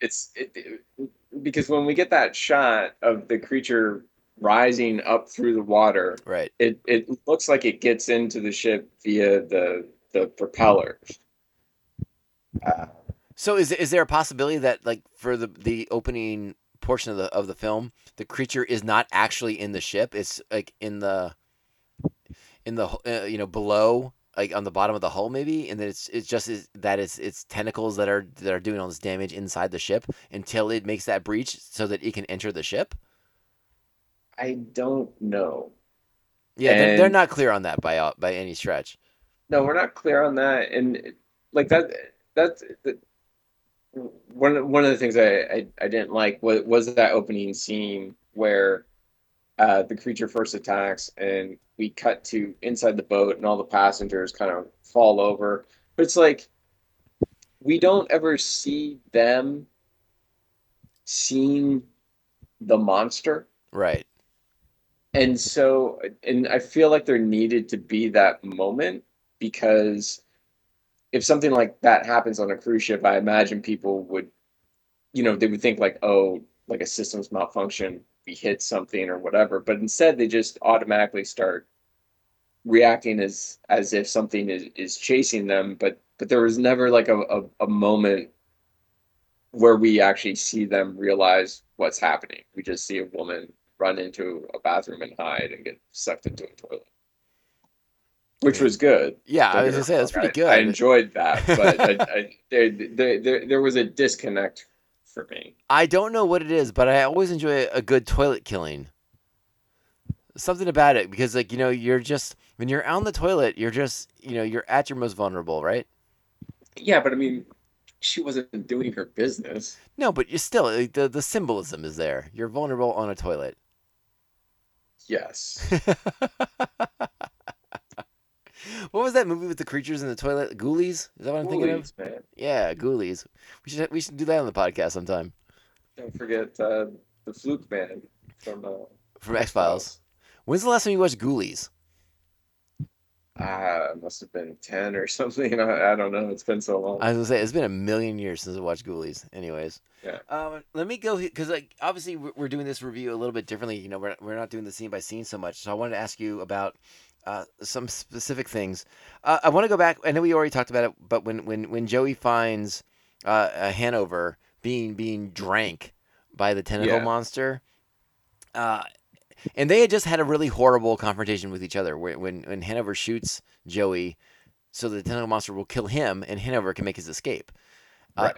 It's it, it- because when we get that shot of the creature rising up through the water, Right. it it looks like it gets into the ship via the the propeller. Uh, So is is there a possibility that like for the the opening portion of the of the film, the creature is not actually in the ship? It's like in the in the uh, you know below like on the bottom of the hull maybe and then it's it's just is, that it's it's tentacles that are that are doing all this damage inside the ship until it makes that breach so that it can enter the ship I don't know. yeah they're, they're not clear on that by by any stretch No, we're not clear on that, and like that. That's the, one. One of the things I, I, I didn't like was was that opening scene where uh, the creature first attacks, and we cut to inside the boat, and all the passengers kind of fall over. But it's like we don't ever see them seeing the monster. Right. And so, and I feel like there needed to be that moment because if something like that happens on a cruise ship, I imagine people would, you know, they would think like, oh, like a system's malfunction, we hit something or whatever. But instead, they just automatically start reacting as as if something is is chasing them. But but there was never like a, a, a moment where we actually see them realize what's happening. We just see a woman run into a bathroom and hide and get sucked into a toilet, which was good. Yeah, I was gonna say that's pretty I- I, enjoyed that, (laughs) but I, I, there, there, there, there was a disconnect for me. I don't know what it is, but I always enjoy a good toilet killing. Something about it because like, you know, you're just when you're on the toilet, you're just, you know, you're at your most vulnerable, right? Yeah, but I mean, she wasn't doing her business. No, but you're still the the symbolism is there. You're vulnerable on a toilet. Yes. (laughs) what was that movie with the creatures in the toilet? Ghoulies? Is that what I'm thinking of? Man. Yeah, Ghoulies. We should we should do that on the podcast sometime. Don't forget uh, the Fluke Man from uh, From X Files. When's the last time you watched Ghoulies? Ah, it must have been ten or (laughs) something. I, I don't know. It's been so long. I was gonna say it's been a million years since I watched Ghoulies. Anyways, Yeah. Um, let me go because like obviously we're we're doing this review a little bit differently. You know, we're we're not doing the scene by scene so much. So I wanted to ask you about uh, some specific things. Uh, I want to go back. I know we already talked about it, but when when when Joey finds uh, uh, Hanover being being drank by the tentacle Yeah. monster, uh, and they had just had a really horrible confrontation with each other. When when, when Hanover shoots Joey, so the tentacle monster will kill him, and Hanover can make his escape. Uh,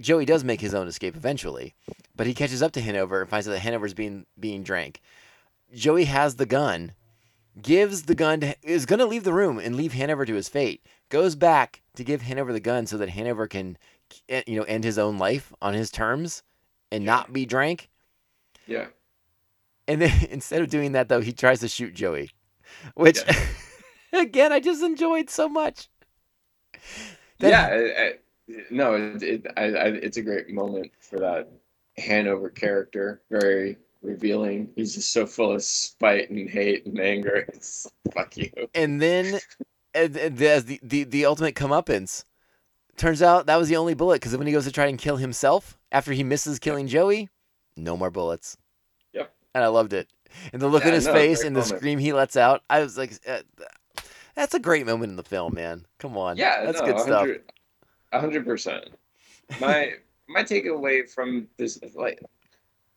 Joey does make his own escape eventually, but he catches up to Hanover and finds out that Hanover's being being drank. Joey has the gun, gives the gun to, is going to leave the room and leave Hanover to his fate. Goes back to give Hanover the gun so that Hanover can, eh, you know, end his own life on his terms and not be drank. yeah. And then (laughs) instead of doing that, though, he tries to shoot Joey, which (laughs) again I just enjoyed so much. That- yeah. I, I, no, it, it, I, I, it's a great moment for that Hanover character. Very revealing. He's just so full of spite and hate and anger. (laughs) It's fuck you. and then as the, the the ultimate comeuppance turns out that was the only bullet because when he goes to try and kill himself after he misses killing joey no more bullets. And i loved it and the look Yeah, his no, face and the moment. scream he lets out i was like uh, that's a great moment in the film man come on Yeah, that's no, good stuff 100 A hundred percent. My (laughs) my takeaway from this like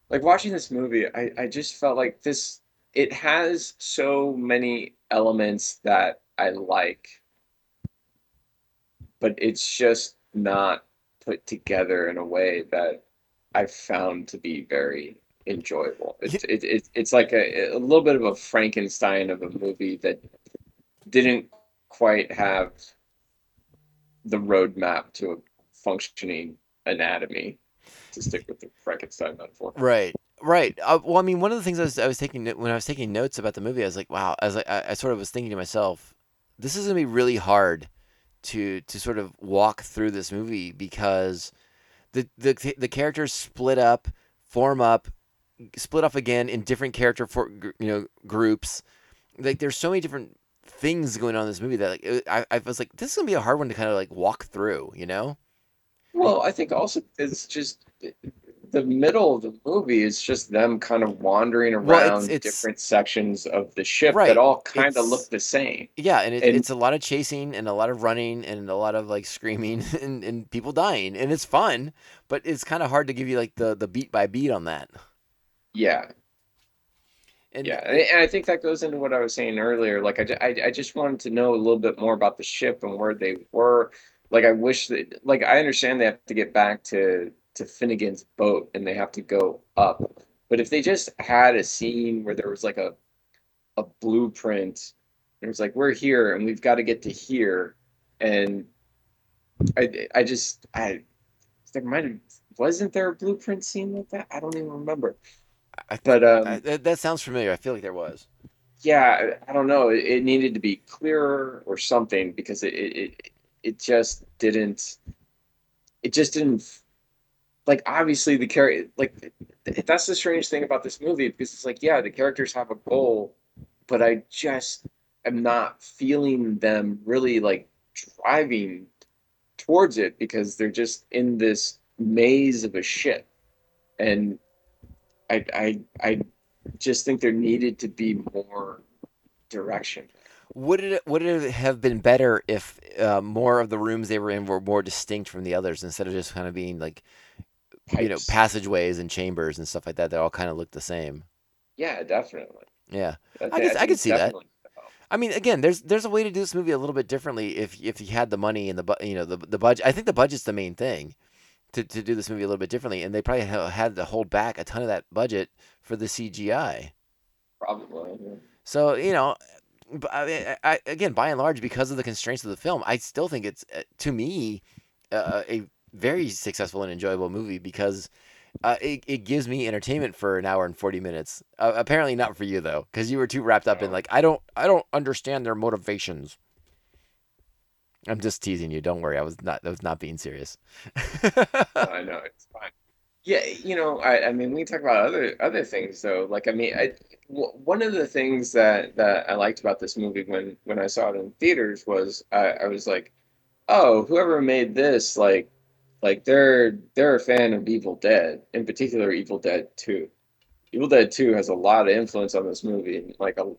like watching this movie, I, I just felt like this it has so many elements that I like, but it's just not put together in a way that I found to be very enjoyable. It's it, it, it's like a, a little bit of a Frankenstein of a movie that didn't quite have the roadmap to a functioning anatomy to stick with the Frankenstein metaphor. Right, right. Uh, well, I mean, one of the things I was I was taking when I was taking notes about the movie, I was like, wow. I was like, I, I sort of was thinking to myself, this is gonna be really hard to to sort of walk through this movie because the the the characters split up, form up, split off again in different character for you know groups. Like, there's so many different things going on in this movie that like it- I I was like, this is gonna be a hard one to kind of like walk through, you know? Well, I think also it's just the middle of the movie is just them kind of wandering Well, it's- around it's- different sections of the ship Right, that all kind it's- of look the same. Yeah, and, it, And- it's a lot of chasing and a lot of running and a lot of like screaming (laughs) and, and people dying, and it's fun, but it's kind of hard to give you like the the beat by beat on that. Yeah, And yeah, and I think that goes into what I was saying earlier. Like, I, ju- I, I just wanted to know a little bit more about the ship and where they were. Like, I wish that, like, I understand they have to get back to to Finnegan's boat and they have to go up. But if they just had a scene where there was like a a blueprint, and it was like, we're here and we've got to get to here, and I, I just, I, there might have, wasn't there a blueprint scene like that? I don't even remember. I, But um, I, that, that sounds familiar. I feel like there was. yeah, I I don't know. It, it needed to be clearer or something because it, it, it it just didn't it just didn't like obviously the character like that's the strange thing about this movie because it's like yeah the characters have a goal but i just am not feeling them really like driving towards it because they're just in this maze of a shit and i i i just think there needed to be more direction Would it would it have been better if uh, more of the rooms they were in were more distinct from the others instead of just kind of being like you know passageways and chambers and stuff like that that all kind of look the same? yeah definitely Yeah. I, could- I could see that. I mean, again, there's there's a way to do this movie a little bit differently if if you had the money and the bu- you know the the budget. I think the budget's the main thing to, to do this movie a little bit differently, and they probably ha- had to hold back a ton of that budget for the CGI. Probably. yeah. So you know, I, mean, I, again, by and large, because of the constraints of the film, I still think it's uh, to me uh, a very successful and enjoyable movie because uh, it it gives me entertainment for an hour and forty minutes. Uh, apparently not for you though, because you were too wrapped up in like I don't I don't understand their motivations. I'm just teasing you. Don't worry. I was not. I was not being serious. I know it's fine. Yeah, you know, I, I mean, we talk about other other things though. Like, I mean, I, w- one of the things that that I liked about this movie when when I saw it in theaters was I, I was like, oh, whoever made this, like, like they're they're a fan of Evil Dead, in particular Evil Dead Two. Evil Dead Two has a lot of influence on this movie, like a,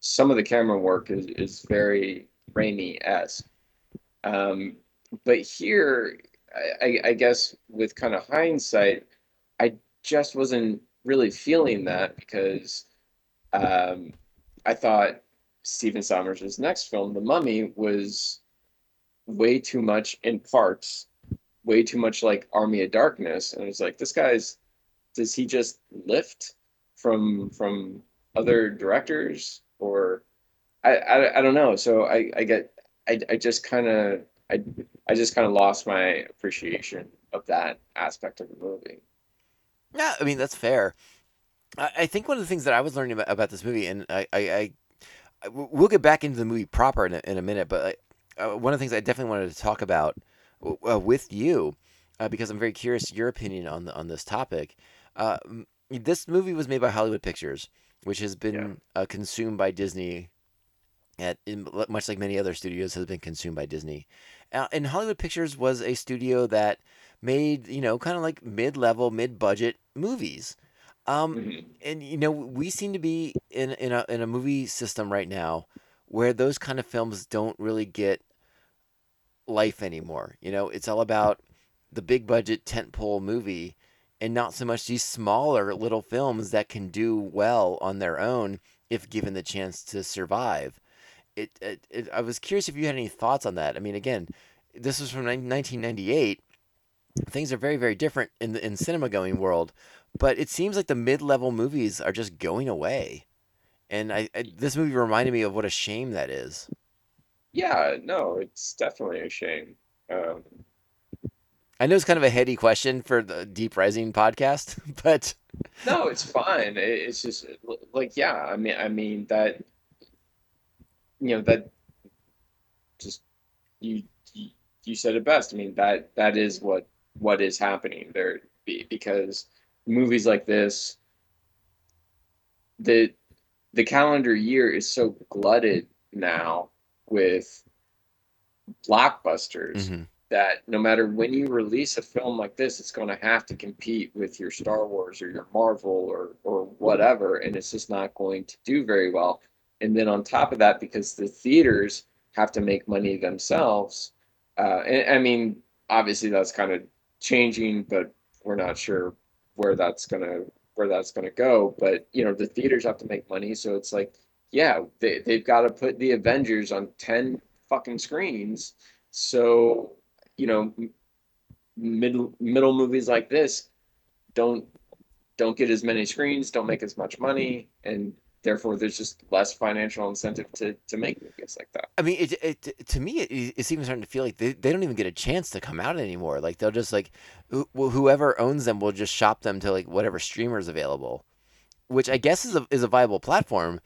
some of the camera work is is very Raimi-esque. Um, but here, I, I- I guess with kind of hindsight, I just wasn't really feeling that because um, I thought Stephen Sommers' next film, The Mummy, was way too much in parts, way too much like Army of Darkness, and it was like this guy's does he just lift from from other directors or I I, I don't know. So I I get I I just kind of I I just kind of lost my appreciation of that aspect of the movie. Yeah, I mean that's fair. I, I think one of the things that I was learning about, about this movie, and I, I, I, we'll get back into the movie proper in a, in a minute, but I, uh, one of the things I definitely wanted to talk about uh, with you, uh, because I'm very curious your opinion on the, on this topic. Uh, this movie was made by Hollywood Pictures, which has been Yeah. uh, consumed by Disney. At, in, much like many other studios has been consumed by Disney, uh, and Hollywood Pictures was a studio that made you know kind of like mid-level, mid-budget movies. Um, Mhm. and you know we seem to be in in a in a movie system right now where those kind of films don't really get life anymore. You know, it's all about the big budget tentpole movie and not so much these smaller little films that can do well on their own if given the chance to survive. It, it, it I was curious if you had any thoughts on that. I mean, again, this was from 1998 things are very very different in the in cinema going world but it seems like the mid-level movies are just going away and I, I this movie reminded me of what a shame that is Yeah, no, it's definitely a shame. Um, i know it's kind of a heady question for the deep rising podcast (laughs) but no, it's fine. It, it's just like yeah. I mean, I mean that you know that just you you, said it best. I mean that that is what what is happening there because movies like this the the calendar year is so glutted now with blockbusters Mhm. that no matter when you release a film like this, it's going to have to compete with your Star Wars or your Marvel or or whatever, and it's just not going to do very well. And then on top of that, because the theaters have to make money themselves, uh, and, I mean, obviously that's kind of changing, but we're not sure where that's gonna where that's gonna go. But you know, the theaters have to make money, so it's like, yeah, they they've got to put the Avengers on ten fucking screens. So you know, middle middle movies like this don't don't get as many screens, don't make as much money, and therefore there's just less financial incentive to to make movies like that. i mean it, it to me it, it's even starting to feel like they, they don't even get a chance to come out anymore like they'll just like who, whoever owns them will just shop them to like whatever streamers available which i guess is a, is a viable platform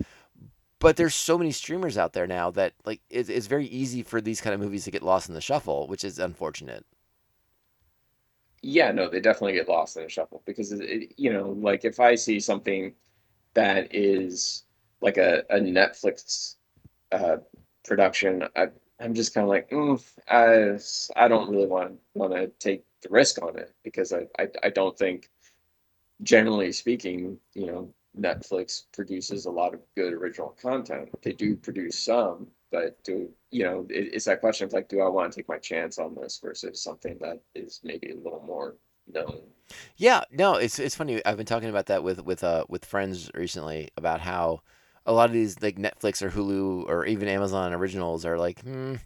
but there's so many streamers out there now that like it's, it's very easy for these kind of movies to get lost in the shuffle, which is unfortunate. Yeah, no, they definitely get lost in the shuffle because it, it- you know, like if I see something that is like a, a Netflix uh, production, I I'm just kind of like, mm, I I don't really want want to take the risk on it because I, I I don't think, generally speaking, you know, Netflix produces a lot of good original content. They do produce some, but do you know? It, it's that question of like, do I want to take my chance on this versus something that is maybe a little more known? Yeah, no, it's it's funny. I've been talking about that with with uh with friends recently about how a lot of these like Netflix or Hulu or even Amazon originals are like, hmm,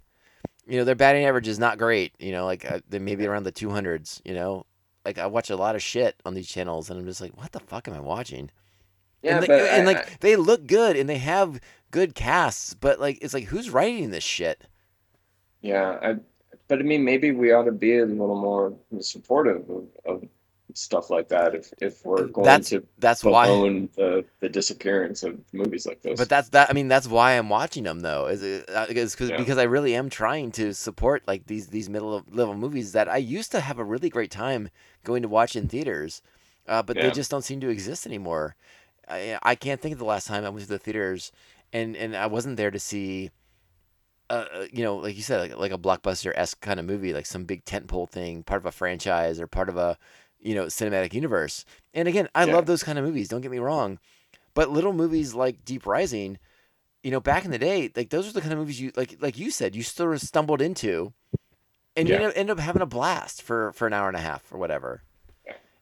you know, their batting average is not great. You know, like uh, they maybe around the two hundreds. You know, like I watch a lot of shit on these channels, and I'm just like, what the fuck am I watching? Yeah, and, they- but and I- like I- they look good and they have good casts, but like it's like who's writing this shit? Yeah, I, but I mean, maybe we ought to be a little more supportive of, of stuff like that if if we're going That's to that's why. the the disappearance of movies like this. But that's that. I mean, that's why I'm watching them though. Is it, uh, is cause, Yeah. because I really am trying to support like these these middle level movies that I used to have a really great time going to watch in theaters, uh, but they just don't seem to exist anymore. I I can't think of the last time I went to the theaters and and I wasn't there to see. Uh, uh, you know, like you said, like, like a blockbuster esque kind of movie, like some big tentpole thing, part of a franchise or part of a, you know, cinematic universe. And again, I Yeah. love those kind of movies. Don't get me wrong, but little movies like Deep Rising, you know, back in the day, like those are the kind of movies you like, like you said, you sort of stumbled into, and you Yeah. end up, end up having a blast for for an hour and a half or whatever.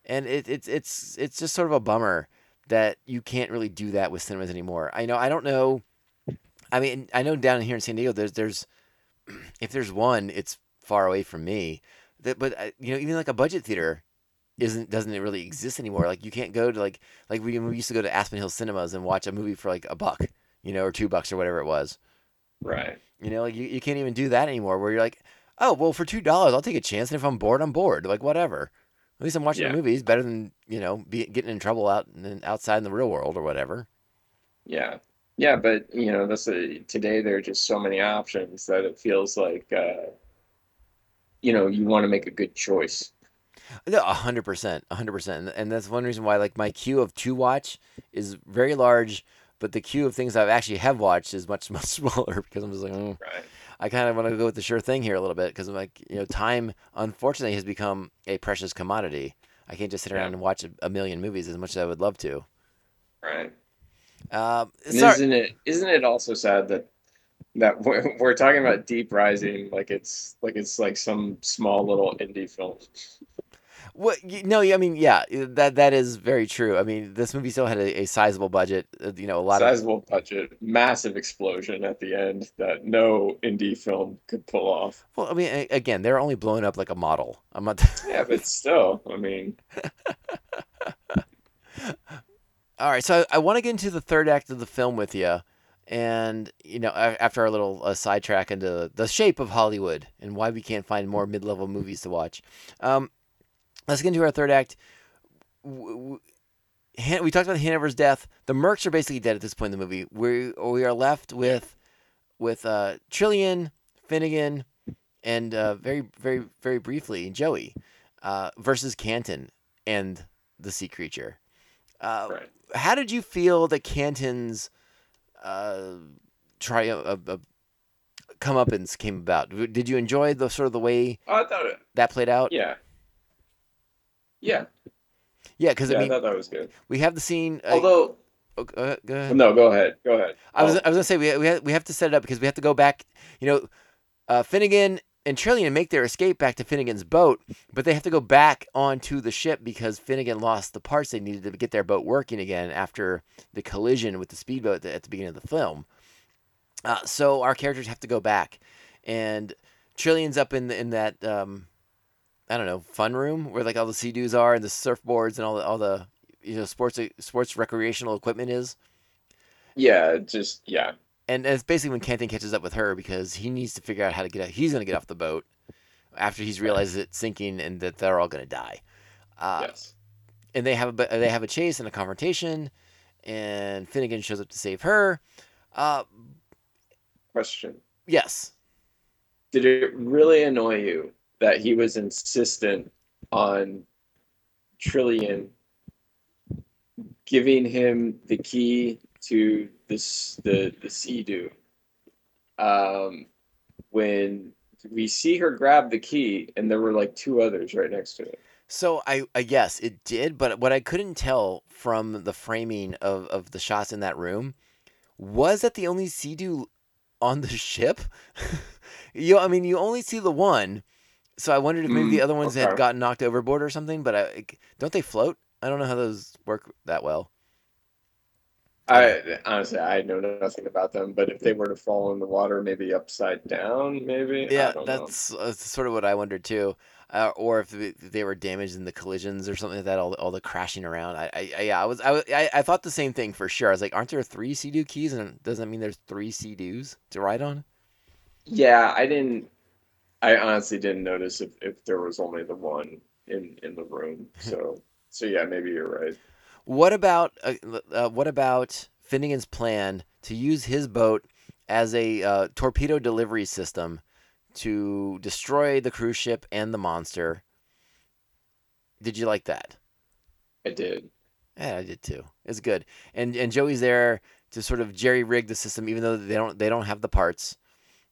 And it, it's it's it's just sort of a bummer that you can't really do that with cinemas anymore. I know I don't know. I mean, I know down here in San Diego, there's there's if there's one, it's far away from me. That, but uh, you know, even like a budget theater isn't doesn't it really exist anymore. Like you can't go to like like we, we used to go to Aspen Hill Cinemas and watch a movie for like a buck, you know, or two bucks or whatever it was. right. You know, like you, you can't even do that anymore. Where you're like, oh well, for two dollars, I'll take a chance, and if I'm bored, I'm bored. Like whatever. At least I'm watching Yeah. a movie. It's better than you know be, getting in trouble out and outside in the real world or whatever. Yeah. Yeah, but you know, that's a, today there are just so many options that it feels like uh, you know, you want to make a good choice. No, a hundred percent, a hundred percent, and that's one reason why like my queue of to watch is very large, but the queue of things I've actually have watched is much (laughs) much smaller because I'm just like, mm, Right. I kind of want to go with the sure thing here a little bit because I'm like, you know, time unfortunately has become a precious commodity. I can't just sit around Yeah. and watch a, a million movies as much as I would love to. Right. Um, isn't it isn't it also sad that that we're, we're talking about Deep Rising like it's like it's like some small little indie film. What? No, I mean, yeah, that that is very true. I mean, this movie still had a, a sizable budget. uh, You know, a lot of Sizable budget, massive explosion at the end that no indie film could pull off. well, I mean, again, they're only blowing up like a model. I'm not. (laughs) Yeah, but still, I mean, (laughs) All right, so I, I want to get into the third act of the film with you, and you know, after our little uh, sidetrack into the shape of Hollywood and why we can't find more mid-level movies to watch, um, let's get into our third act. W- w- We talked about Hanover's death. The Mercs are basically dead at this point in the movie. We we are left with with uh, Trillian, Finnegan, and uh, very very very briefly Joey uh, versus Canton and the sea creature. Uh, right. how did you feel that Canton's uh, try uh, uh, comeuppance came about? Did you enjoy the sort of the way I thought it. that played out? Yeah. Yeah. Yeah, because Yeah, I I thought that was good. we have the scene. Uh, Although, oh, go ahead- go ahead. no, go ahead. Go ahead. I was I was gonna say we we have, we have to set it up because we have to go back. You know, uh, Finnegan and Trillian make their escape back to Finnegan's boat, but they have to go back onto the ship because Finnegan lost the parts they needed to get their boat working again after the collision with the speedboat at the, beginning of the film. Uh, so our characters have to go back, and Trillian's up in the, in that um, I don't know fun room where like all the sea doos are and the surfboards and all the all the you know sports sports recreational equipment is. yeah, just yeah. And it's basically when Canton catches up with her because he needs to figure out how to get out. He's gonna get off the boat after he's realized it's sinking and that they're all gonna die. Uh, yes. And they have a they have a chase and a confrontation, and Finnegan shows up to save her. Uh, Question: yes. Did it really annoy you that he was insistent on Trillian giving him the key to this the the Sea-Doo? Um, when we see her grab the key, and there were like two others right next to it. So I, I guess it did, but what I couldn't tell from the framing of, of the shots in that room was that the only Sea-Doo on the ship. (laughs) you, I mean, you only see the one, so I wondered if maybe the Mm, other ones had gotten knocked overboard or something. But I, don't they float? I don't know how those work that well. I honestly I know nothing about them, but if they were to fall in the water, maybe upside down, maybe. Yeah, that's, sort of what I wondered too. Uh, or if they, they were damaged in the collisions or something like that, all the, all the crashing around. I, I, I yeah, I was, I, was- I, I thought the same thing for sure. I was like, aren't there three Sea-Doo keys, and doesn't that mean there's three Sea-Doos to ride on? Yeah, I didn't. I honestly didn't notice if, if there was only the one in in the room. (laughs) So so yeah, maybe you're right. What about, uh, uh, what about Finnegan's plan to use his boat as a uh, torpedo delivery system to destroy the cruise ship and the monster? Did you like that? I did. Yeah, I did too. It's good, and and Joey's there to sort of jerry rig the system, even though they don't they don't have the parts.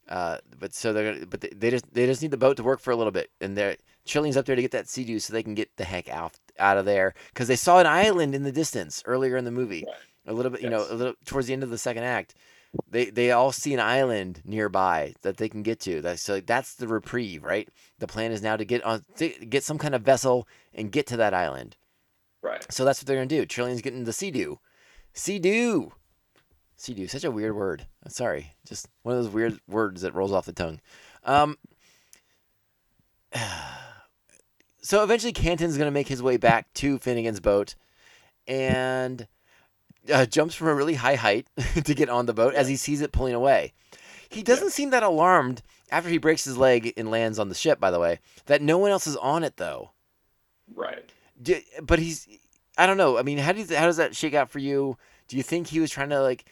Uh, but so they're gonna- but they, they just they just need the boat to work for a little bit, and they're Trillian's up there to get that Sea-Doo so they can get the heck out out of there because they saw an island in the distance earlier in the movie. Right. A little bit, you know, a little towards the end of the second act, they they all see an island nearby that they can get to. That's so that's the reprieve, right? The plan is now to get on to get some kind of vessel and get to that island. Right. So that's what they're gonna do. Trillian's getting the Sea-Doo. Sea-Doo. Sea-Doo, such a weird word. I'm sorry. Just one of those weird words that rolls off the tongue. Um, (sighs) (sighs) so eventually Canton's gonna make his way back to Finnegan's boat and uh, jumps from a really high height (laughs) to get on the boat as he sees it pulling away. He doesn't seem that alarmed after he breaks his leg and lands on the ship, by the way, that no one else is on it though. Right. Do, but he's I don't know. I mean, how do you, how does that shake out for you? Do you think he was trying to like?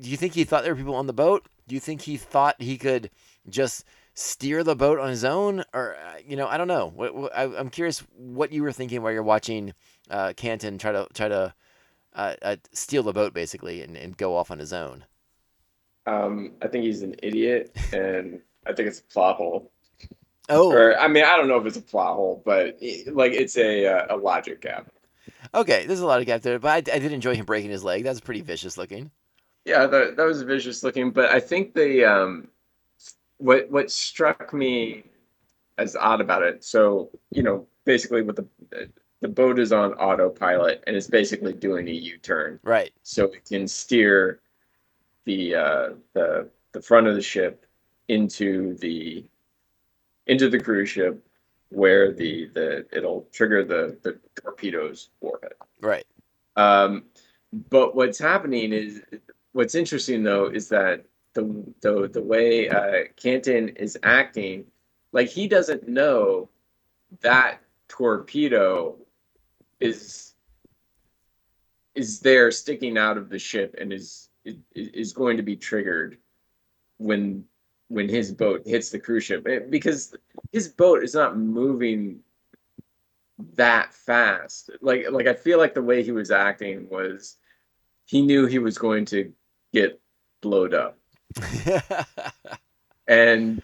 Do you think he thought there were people on the boat? Do you think he thought he could just steer the boat on his own, or uh, you know, I don't know. What, what, I, I'm curious what you were thinking while you're watching uh, Canton try to try to uh, uh, steal the boat basically and, and go off on his own. Um, I think he's an idiot, and I think it's a plot hole. Oh, Or I mean, I don't know if it's a plot hole, but like it's a uh, a logic gap. okay. There's a lot of gap there, but I, I did enjoy him breaking his leg. That's pretty vicious looking. Yeah, that that was vicious looking, but I think the um, what what struck me as odd about it. So you know, basically, with the the boat is on autopilot and it's basically doing a U turn, Right. so it can steer the uh, the the front of the ship into the into the cruise ship where the the it'll trigger the the torpedoes warhead. Right. Um, but what's happening is what's interesting though is that the the the way uh, Canton is acting, like he doesn't know that torpedo is is there sticking out of the ship and is is, going to be triggered when when his boat hits the cruise ship Eh, because his boat is not moving that fast. Like like I feel like the way he was acting was he knew he was going to get blowed up. (laughs) And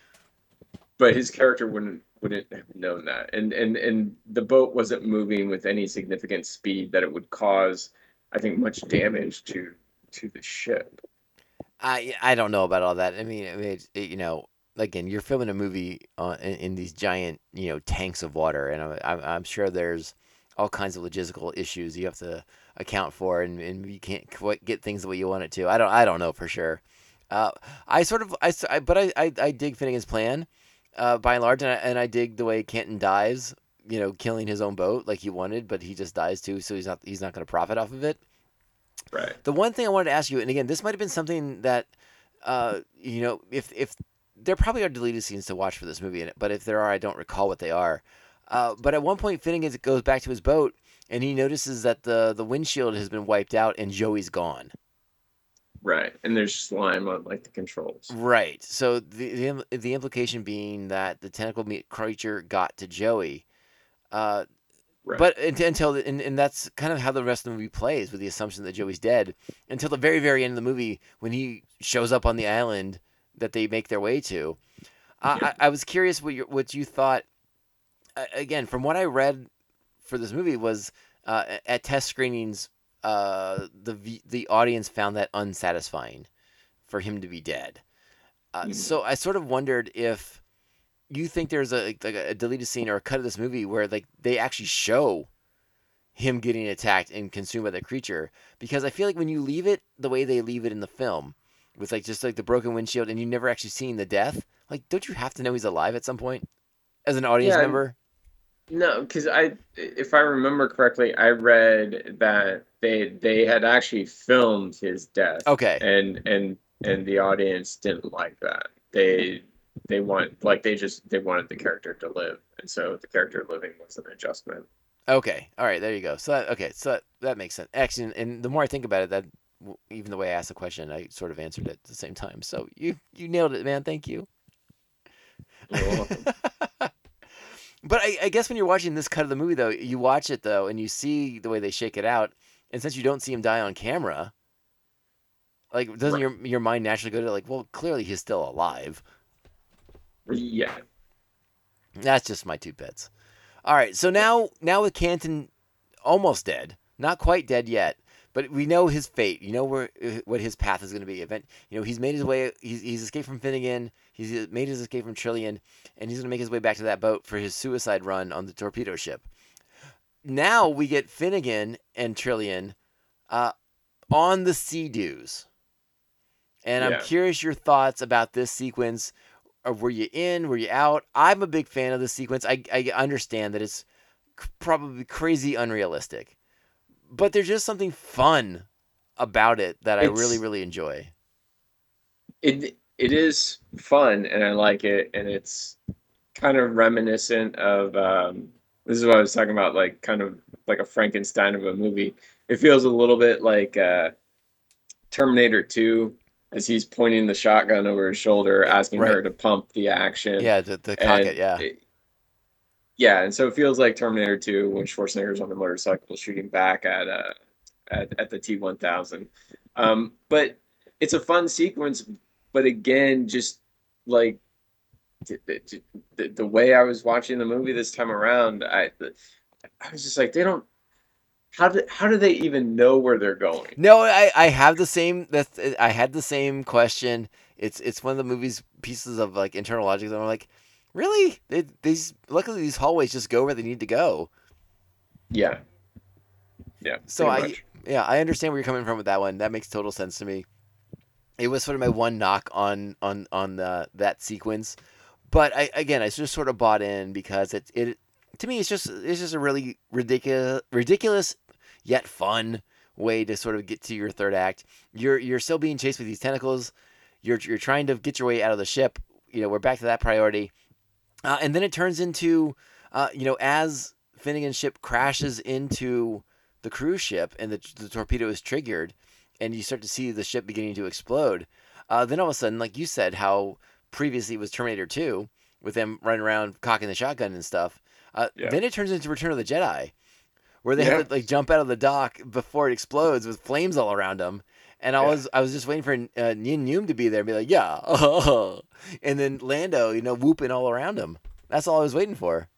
but his character wouldn't wouldn't have known that. And and and the boat wasn't moving with any significant speed that it would cause I think much damage to to the ship. I I don't know about all that. I mean, I mean it, you know, again, you're filming a movie in, in these giant, you know, tanks of water, and I'm, I'm I'm sure there's all kinds of logistical issues you have to account for, and, and you can't quite get things the way you want it to. I don't I don't know for sure. Uh, I sort of I, I- but I, I I dig Finnegan's plan, uh, by and large, and I, and I dig the way Canton dies. You know, killing his own boat like he wanted, but he just dies too, so he's not he's not going to profit off of it. Right. The one thing I wanted to ask you, and again, this might have been something that, uh, you know, if if there probably are deleted scenes to watch for this movie in it, but if there are, I don't recall what they are. Uh, but at one point, Finnegan goes back to his boat, and he notices that the the windshield has been wiped out and Joey's gone. Right, and there's slime on like the controls. Right. So the the, im- the implication being that the tentacle meat creature got to Joey. Uh, Right. But unt- until the, and, and that's kind of how the rest of the movie plays with the assumption that Joey's dead until the very very end of the movie when he shows up on the island that they make their way to. I I, I was curious what you what you thought. Again, from what I read for this movie was uh, at test screenings, uh, the the audience found that unsatisfying for him to be dead. Uh, Mhm. So I sort of wondered if you think there's a like a deleted scene or a cut of this movie where like they actually show him getting attacked and consumed by the creature because I feel like when you leave it the way they leave it in the film with like just like the broken windshield and you never actually seen the death like don't you have to know he's alive at some point as an audience Yeah, member No, because I, if I remember correctly, I read that they they had actually filmed his death. Okay. And and and the audience didn't like that. They they want like they just they wanted the character to live, and so the character living was an adjustment. Okay. All right. There you go. So that, okay. So that, that makes sense. Actually, and the more I think about it, that even the way I asked the question, I sort of answered it at the same time. So you you nailed it, man. Thank you. (laughs) But I, I guess when you're watching this cut of the movie, though, you watch it though, and you see the way they shake it out, and since you don't see him die on camera, like doesn't Right. your your mind naturally go to like, well, clearly he's still alive. yeah. That's just my two bits. All right, so now now with Canton almost dead, not quite dead yet, but we know his fate. You know where uh, what his path is going to be. Event, you know, he's made his way. He's, he's escaped from Finnegan. He's made his escape from Trillian, and he's going to make his way back to that boat for his suicide run on the torpedo ship. Now we get Finnegan and Trillian uh, on the Sea-Doos, and I'm curious your thoughts about this sequence or were you in? Were you out? I'm a big fan of the sequence. I, I understand that it's probably crazy unrealistic, but there's just something fun about it that I really, really enjoy. it it is fun and I like it and it's kind of reminiscent of um this is what I was talking about like kind of like a Frankenstein of a movie. It feels a little bit like uh Terminator 2 as he's pointing the shotgun over his shoulder asking her to pump the action. Yeah, the, the cock And it, yeah. it- yeah, and so it feels like Terminator 2 when Schwarzenegger's on the motorcycle shooting back at uh at, at the T1000. Um, but it's a fun sequence, but again, just like the, the, the, way I was watching the movie this time around, I I was just like, they don't. How do how do they even know where they're going? No, I, I have the same. That's I had the same question. It's it's one of the movie's pieces of like internal logic that I'm like, really? They, these luckily these hallways just go where they need to go. Yeah, yeah. So I much. yeah I understand where you're coming from with that one. That makes total sense to me. It was sort of my one knock on on on the, that sequence, but I again I just sort of bought in because it it to me it's just it's just a really ridiculous ridiculous yet fun way to sort of get to your third act. You're you're still being chased with these tentacles. You're you're trying to get your way out of the ship. You know we're back to that priority, uh, and then it turns into uh, you know as Finnegan's ship crashes into the cruise ship and the, the torpedo is triggered and you start to see the ship beginning to explode uh, then all of a sudden like you said how previously it was terminator 2 with them running around cocking the shotgun and stuff uh, Yeah. then it turns into return of the jedi where they Yeah. have to like jump out of the dock before it explodes with flames all around them and I Yeah. was I was just waiting for uh, Nien Nunb to be there and be like, yeah, (laughs) and then Lando, you know, whooping all around him. That's all I was waiting for.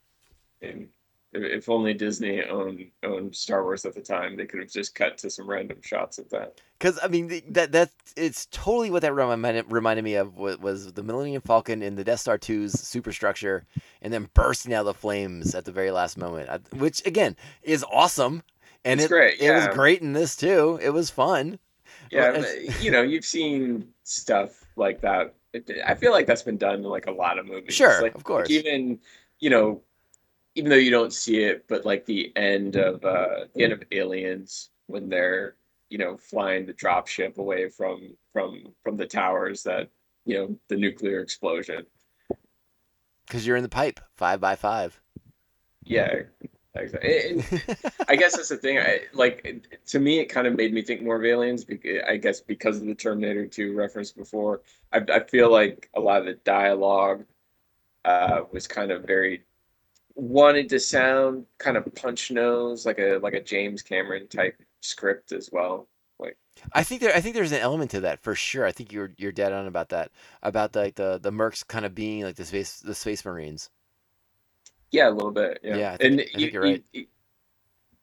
And if, only Disney owned owned Star Wars at the time, they could have just cut to some random shots of that. Because I mean, that that it's totally what that reminded reminded me of was, the Millennium Falcon in the Death Star 2's superstructure, and then bursting out of the flames at the very last moment, which again is awesome. And It's it, great, It was great in this too. It was fun. Yeah, Well, but, you know, you've seen stuff like that. I feel like that's been done in like a lot of movies. Sure, like, of course. Like even, you know, even though you don't see it, but like the end of uh the end of Aliens when they're you know flying the drop ship away from from from the towers that you know the nuclear explosion. Because you're in the pipe, five by five. Yeah, I guess that's the thing. I, like to me, it kind of made me think more of aliens. I guess because of the Terminator 2 reference before. I, I feel like a lot of the dialogue uh, was kind of very wanted to sound kind of punch nose, like a like a James Cameron type script as well. Like I think there I think there's an element to that for sure. I think you're you're dead on about that. About like the the mercs kind of being like the space the space marines. Yeah, a little bit. Yeah, Yeah, I think- and I think you- you're right. you-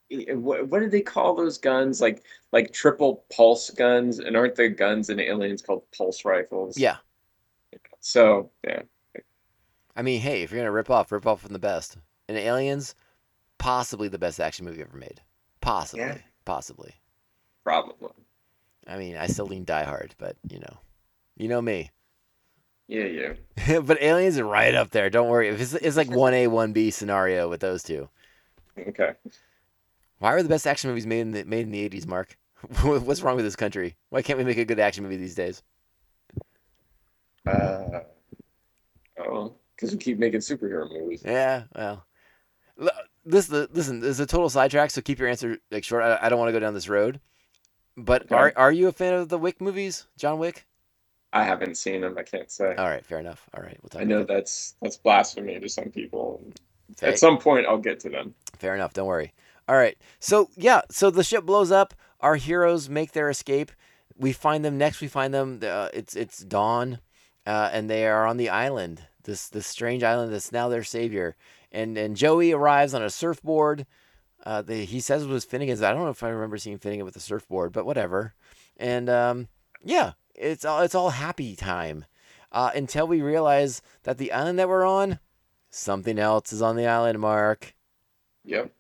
you- what, what did they call those guns? Like like triple pulse guns, and aren't there guns in Aliens called pulse rifles? Yeah. So yeah, I mean, hey, if you're gonna rip off, rip off from the best. And Aliens, possibly the best action movie ever made. Possibly. Yeah. Possibly. probably. I mean, I still lean Die Hard, but you know, you know me. Yeah, yeah. (laughs) but Aliens are right up there. Don't worry. It's, it's like one A, one B scenario with those two. Okay. Why are the best action movies made in the made in the eighties, Mark? (laughs) What's wrong with this country? Why can't we make a good action movie these days? Uh, oh, because we keep making superhero movies. Yeah, well, this the listen. This is a total sidetrack, so keep your answer like short. I, I don't want to go down this road. But Okay. are are you a fan of the Wick movies, John Wick? I haven't seen them. I can't say. All right, fair enough. All right, we'll talk. I know that's that's blasphemy to some people. At some point, I'll get to them. Fair enough. Don't worry. All right. So yeah. So the ship blows up. Our heroes make their escape. We find them next. We find them. Uh, it's it's dawn, uh, and they are on the island. This this strange island that's now their savior. And and Joey arrives on a surfboard. Uh, the, he says it was Finnegan's. I don't know if I remember seeing Finnegan with a surfboard, but whatever. And um, yeah, it's all it's all happy time uh, until we realize that the island that we're on, something else is on the island. Mark. Yep.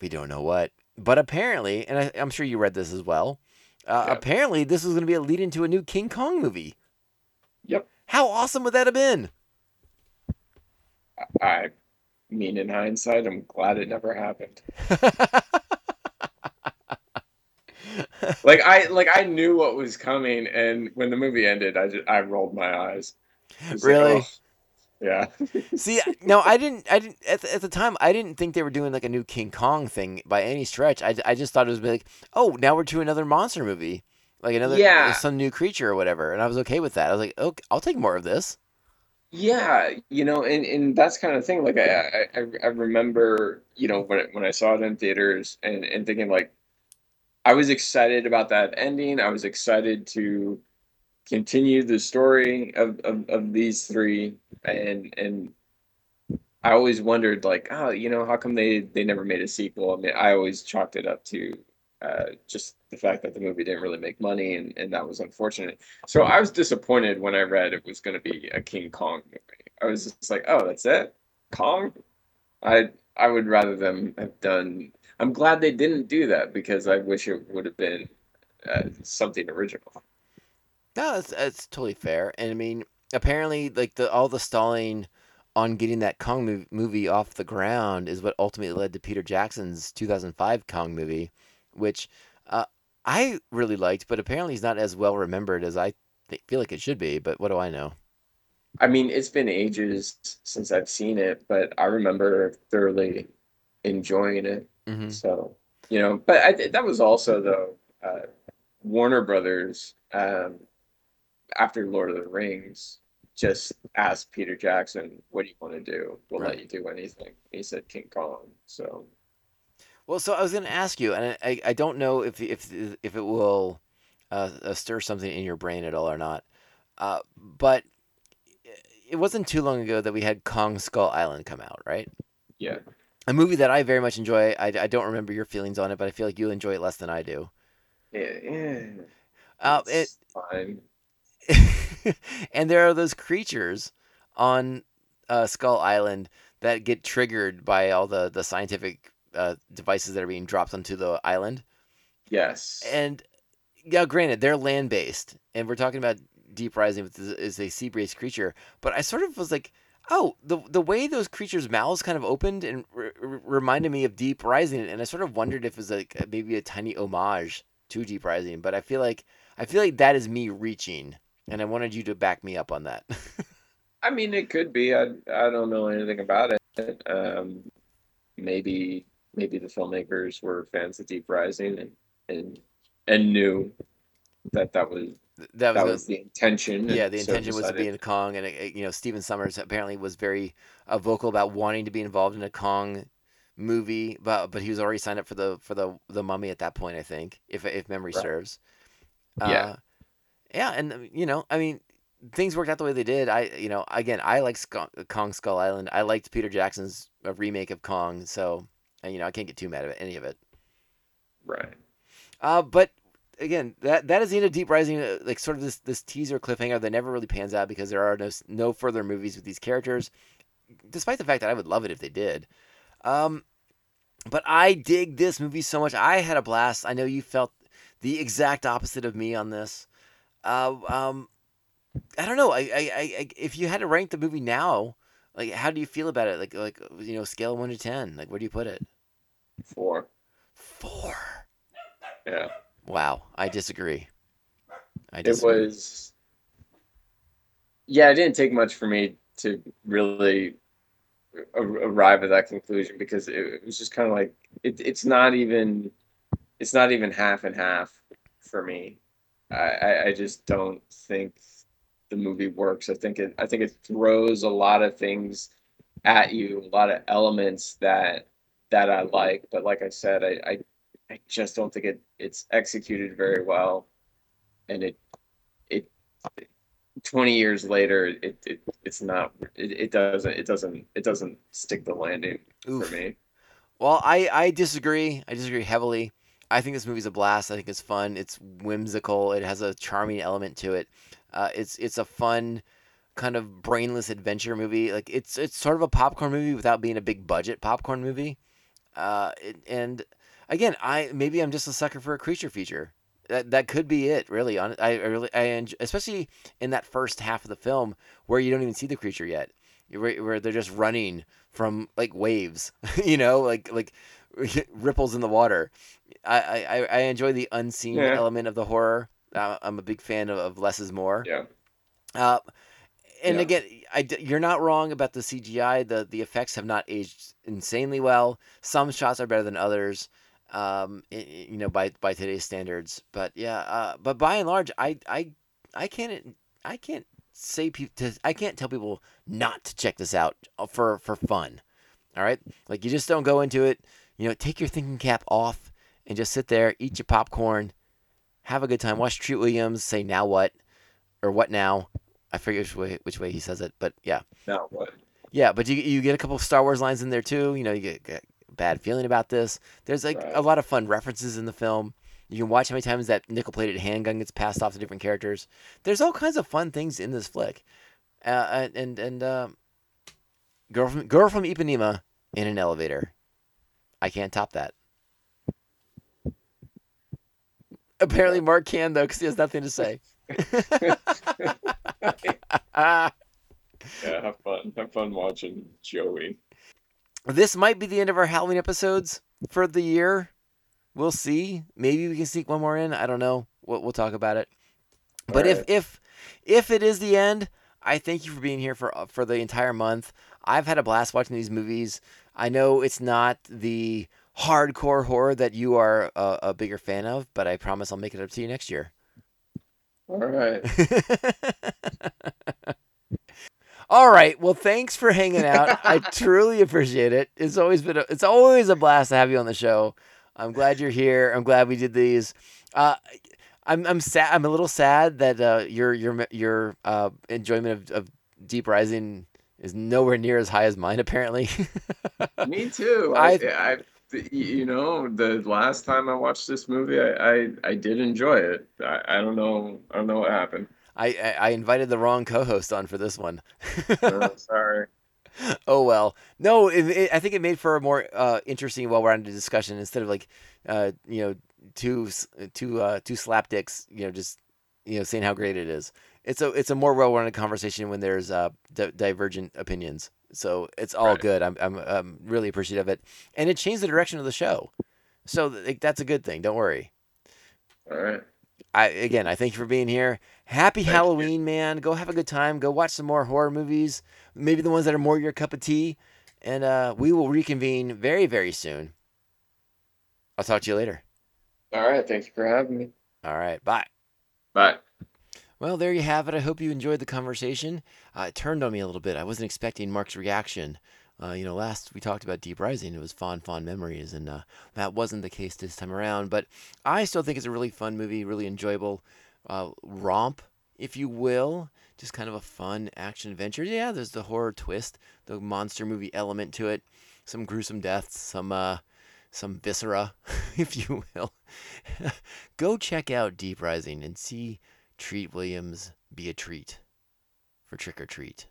We don't know what. But apparently, and I, I'm sure you read this as well. Uh, Yeah. Apparently, this was going to be a lead into a new King Kong movie. Yep. How awesome would that have been? I mean, in hindsight, I'm glad it never happened. (laughs) (laughs) Like I like I knew what was coming, and when the movie ended, I just, I rolled my eyes. It's like, Really? oh. yeah. (laughs) See, no, I didn't. I didn't at the, at the time. I didn't think they were doing like a new King Kong thing by any stretch. I, I just thought it was like, oh, now we're to another monster movie, like another Yeah. some new creature or whatever. And I was okay with that. I was like, okay, I'll take more of this. Yeah, you know, and, and that's kind of thing. Like I, I I remember, you know, when when I saw it in theaters and and thinking like, I was excited about that ending. I was excited to continue the story of of, of these three, and and I always wondered like, oh, you know, how come they they never made a sequel? I mean, I always chalked it up to uh, just the fact that the movie didn't really make money, and and that was unfortunate. So I was disappointed when I read it was going to be a King Kong movie. I was just like, oh, that's it, Kong. I I would rather them have done. I'm glad they didn't do that because I wish it would have been uh, something original. No, that's that's totally fair. And I mean, apparently, like the all the stalling on getting that Kong mov- movie off the ground is what ultimately led to Peter Jackson's 2005 Kong movie, which uh, I really liked, but apparently he's not as well remembered as I th- feel like it should be. But what do I know? I mean, it's been ages since I've seen it, but I remember thoroughly enjoying it. Hmm So, you know, but I, that was also though uh, Warner Brothers um, after Lord of the Rings just asked Peter Jackson, "What do you want to do? We'll Right. let you do anything." He said King Kong. So, Well, so I was going to ask you, and I, I don't know if if if it will uh, uh, stir something in your brain at all or not, uh, but it wasn't too long ago that we had Kong Skull Island come out, right? yeah, a movie that I very much enjoy. I, I don't remember your feelings on it, but I feel like you enjoy it less than I do. yeah, yeah. Uh, it, fine. (laughs) and there are those creatures on uh, Skull Island that get triggered by all the the scientific uh, devices that are being dropped onto the island. Yes. And yeah, granted, they're land based, and we're talking about Deep Rising, which is, is a sea based creature. But I sort of was like, oh, the the way those creatures' mouths kind of opened and re- re- reminded me of Deep Rising, and I sort of wondered if it was like maybe a tiny homage to Deep Rising. But I feel like I feel like that is me reaching, and I wanted you to back me up on that. (laughs) I mean, it could be. I I don't know anything about it. Um, maybe maybe the filmmakers were fans of Deep Rising and and and knew that that was That was, that the- was the intention. yeah, the so intention was to be in Kong, and uh, you know, Stephen Sommers apparently was very uh, vocal about wanting to be involved in a Kong movie, but but he was already signed up for the for the the Mummy at that point, I think, if if memory Right. serves. Yeah. Uh, yeah, and uh, you know, I mean, things worked out the way they did. I, you know, again, I like Sk- Kong Skull Island. I liked Peter Jackson's uh, remake of Kong, so uh, you know, I can't get too mad at any of it. right. Uh, but again, that that is the end of Deep Rising. uh, Like sort of this this teaser cliffhanger that never really pans out because there are no no further movies with these characters, despite the fact that I would love it if they did. Um, but I dig this movie so much. I had a blast. I know you felt the exact opposite of me on this. Uh, um, I don't know. I, I, I, if you had to rank the movie now, like, how do you feel about it? Like, like you know, scale of one to ten. Like, where do you put it? Four. Four. Yeah. Wow, I disagree. I It was. Yeah, it didn't take much for me to really arrive at that conclusion because it, was just kind of like it, it's not even it's not even half and half for me. I, I, I just don't think the movie works. I think it I think it throws a lot of things at you, a lot of elements that that I like. But like I said, I I, I just don't think it it's executed very well, and it it. 20 years later it, it it's not it, it doesn't it doesn't it doesn't stick the landing Oof. for me Well, I, I disagree. I disagree heavily. I think this movie's a blast. I think it's fun. It's whimsical. It has a charming element to it. Uh, it's it's a fun kind of brainless adventure movie. Like it's it's sort of a popcorn movie without being a big budget popcorn movie. Uh, it, and again, I maybe I'm just a sucker for a creature feature. That that could be it. Really, on I I really I enjoy, especially in that first half of the film where you don't even see the creature yet, where, where they're just running from like waves, (laughs) you know, like like (laughs) ripples in the water. I I, I enjoy the unseen Yeah. element of the horror. Uh, I'm a big fan of, of less is more. yeah Uh, and Yeah. again, I you're not wrong about the CGI. The the effects have not aged insanely well. Some shots are better than others. Um, you know, by by today's standards. But yeah, uh, but by and large, I I I can't I can't say pe- to I can't tell people not to check this out uh, for for fun. All right, like you just don't go into it. You know, take your thinking cap off and just sit there, eat your popcorn, have a good time. Watch Treat Williams say "Now what" or "What now." I forget which way which way he says it, but yeah, now what yeah. But you you get a couple of Star Wars lines in there too. You know, you get, get bad feeling about this. There's like a lot of fun references in the film. You can watch how many times that nickel plated handgun gets passed off to different characters. There's all kinds of fun things in this flick, uh, and and uh, girl from girl from Ipanema in an elevator. I can't top that. Apparently, Mark can though, because he has nothing to say. (laughs) (laughs) yeah have fun have fun watching joey this might be the end of our Halloween episodes for the year. We'll see. Maybe we can sneak one more in. I don't know. We'll, we'll talk about it. But if if if it is the end, I thank you for being here for for the entire month. I've had a blast watching these movies. I know it's not the hardcore horror that you are a, a bigger fan of, but I promise I'll make it up to you next year. all right (laughs) All right. Well, thanks for hanging out. I (laughs) truly appreciate it. It's always been a, it's always a blast to have you on the show. I'm glad you're here. I'm glad we did these. Uh, I'm I'm sad. I'm a little sad that uh, your your your uh, enjoyment of, of Deep Rising is nowhere near as high as mine. Apparently. me too (laughs) I- I, I you know the last time i watched this movie i i, I did enjoy it I, I don't know i don't know what happened I, I I invited the wrong co-host on for this one. Oh, (laughs) sorry oh well. No, it, it, I think it made for a more uh, interesting, well-rounded discussion instead of like, uh, you know, two two uh, two slapdicks, you know, just you know saying how great it is. It's a it's a more well-rounded conversation when there's uh, di- divergent opinions. So it's all Right. good. I'm, I'm I'm really appreciative of it, and it changed the direction of the show. So like, that's a good thing. Don't worry. all right I again, I thank you for being here. Happy Thank you. Halloween, man. Go have a good time. Go watch some more horror movies. Maybe the ones that are more your cup of tea. And uh, we will reconvene very, very soon. I'll talk to you later. All right. Thank you for having me. All right. Bye. Bye. Well, there you have it. I hope you enjoyed the conversation. Uh, it turned on me a little bit. I wasn't expecting Mark's reaction. Uh, you know, last we talked about Deep Rising, it was fond, fond memories, and uh, that wasn't the case this time around. But I still think it's a really fun movie, really enjoyable uh, romp, if you will. Just kind of a fun action adventure. Yeah, there's the horror twist, the monster movie element to it, some gruesome deaths, some uh, some viscera, (laughs) if you will. (laughs) Go check out Deep Rising and see Treat Williams be a treat for trick or treat.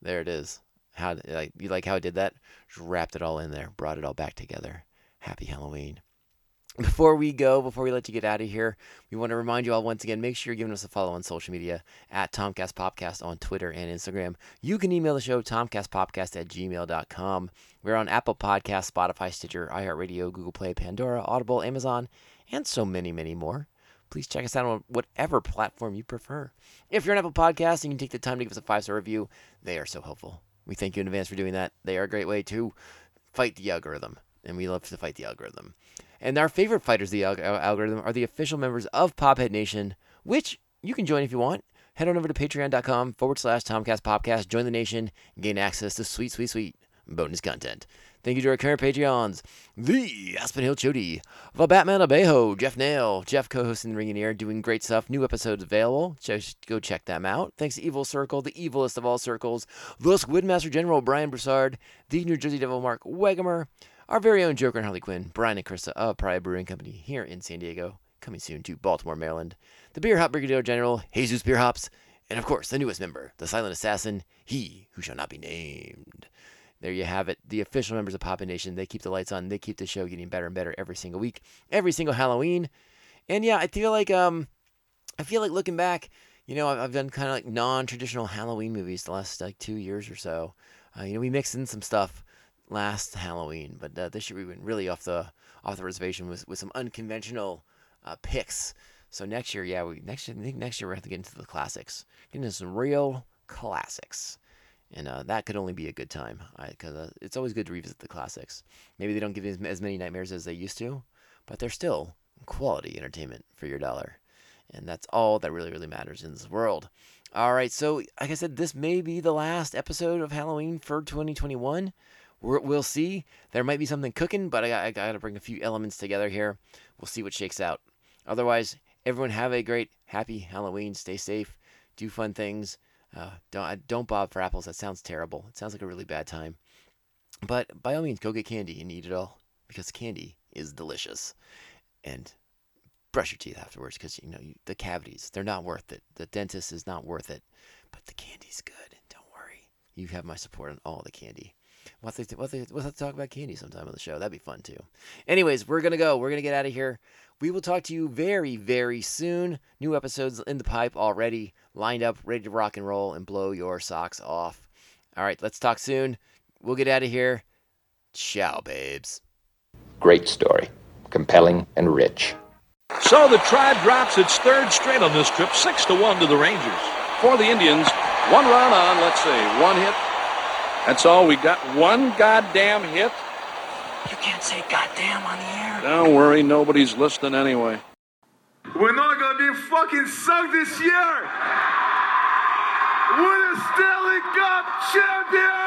There it is. How like you like how I did that? Just wrapped it all in there, brought it all back together. Happy Halloween. Before we go, before we let you get out of here, we want to remind you all once again make sure you're giving us a follow on social media at Tomcast Podcast on Twitter and Instagram. You can email the show, tomcastpopcast at gmail.com. We're on Apple Podcasts, Spotify, Stitcher, iHeartRadio, Google Play, Pandora, Audible, Amazon, and so many, many more. Please check us out on whatever platform you prefer. If you're an Apple Podcast and you can take the time to give us a five star review, they are so helpful. We thank you in advance for doing that. They are a great way to fight the algorithm, and we love to fight the algorithm. And our favorite fighters of the alg- algorithm are the official members of Pophead Nation, which you can join if you want. Head on over to patreon.com forward slash Tomcast Podcast, join the nation, and gain access to sweet, sweet, sweet bonus content. Thank you to our current Patreons, the Aspen Hill Chody, the Batman Abejo, Jeff Nail, Jeff co-hosting the Ring Ear, doing great stuff. New episodes available. Just go check them out. Thanks to Evil Circle, the evilest of all circles, the Squidmaster General Brian Broussard, the New Jersey Devil Mark Wegemer, our very own Joker and Harley Quinn, Brian and Krista of Pariah Brewing Company here in San Diego, coming soon to Baltimore, Maryland, the Beer Hop Brigadier General, Jesus Beer Hops, and of course, the newest member, the Silent Assassin, he who shall not be named. There you have it. The official members of Pop Nation. They keep the lights on. They keep the show getting better and better every single week, every single Halloween. And yeah, I feel like um, I feel like looking back, you know, I've, I've done kind of like non-traditional Halloween movies the last like two years or so. Uh, you know, we mixed in some stuff last Halloween, but uh, this year we went really off the off the reservation with with some unconventional uh, picks. So next year, yeah, we next year, I think next year we're going to get into the classics, get into some real classics and uh, that could only be a good time because uh, it's always good to revisit the classics. Maybe they don't give you as, many nightmares as they used to, but they're still quality entertainment for your dollar, and that's all that really really matters in this world. All right, so like I said, this may be the last episode of Halloween for 2021. we will see. There might be something cooking, but I, I got to bring a few elements together here. We'll see what shakes out. Otherwise, everyone have a great, happy Halloween. Stay safe. Do fun things. Uh, don't don't bob for apples. That sounds terrible. It sounds like a really bad time. But by all means, go get candy and eat it all because candy is delicious. And brush your teeth afterwards because you know you, the cavities they're not worth it. The dentist is not worth it, but the candy's good. Don't worry, you have my support on all the candy. We'll have, to, we'll, have to, we'll have to talk about candy sometime on the show. That'd be fun too. Anyways, we're gonna go. We're gonna get out of here. We will talk to you very, very soon. New episodes in the pipe already, lined up, ready to rock and roll and blow your socks off. All right, let's talk soon. We'll get out of here. Ciao, babes. Great story. Compelling and rich. So the tribe drops its third straight on this trip, six to one to the Rangers. For the Indians, one run on, let's see, one hit. That's all we got. One goddamn hit. You can't say goddamn on the air. Don't worry, nobody's listening anyway. We're not gonna be fucking sucked this year. We're the Stanley Cup champions!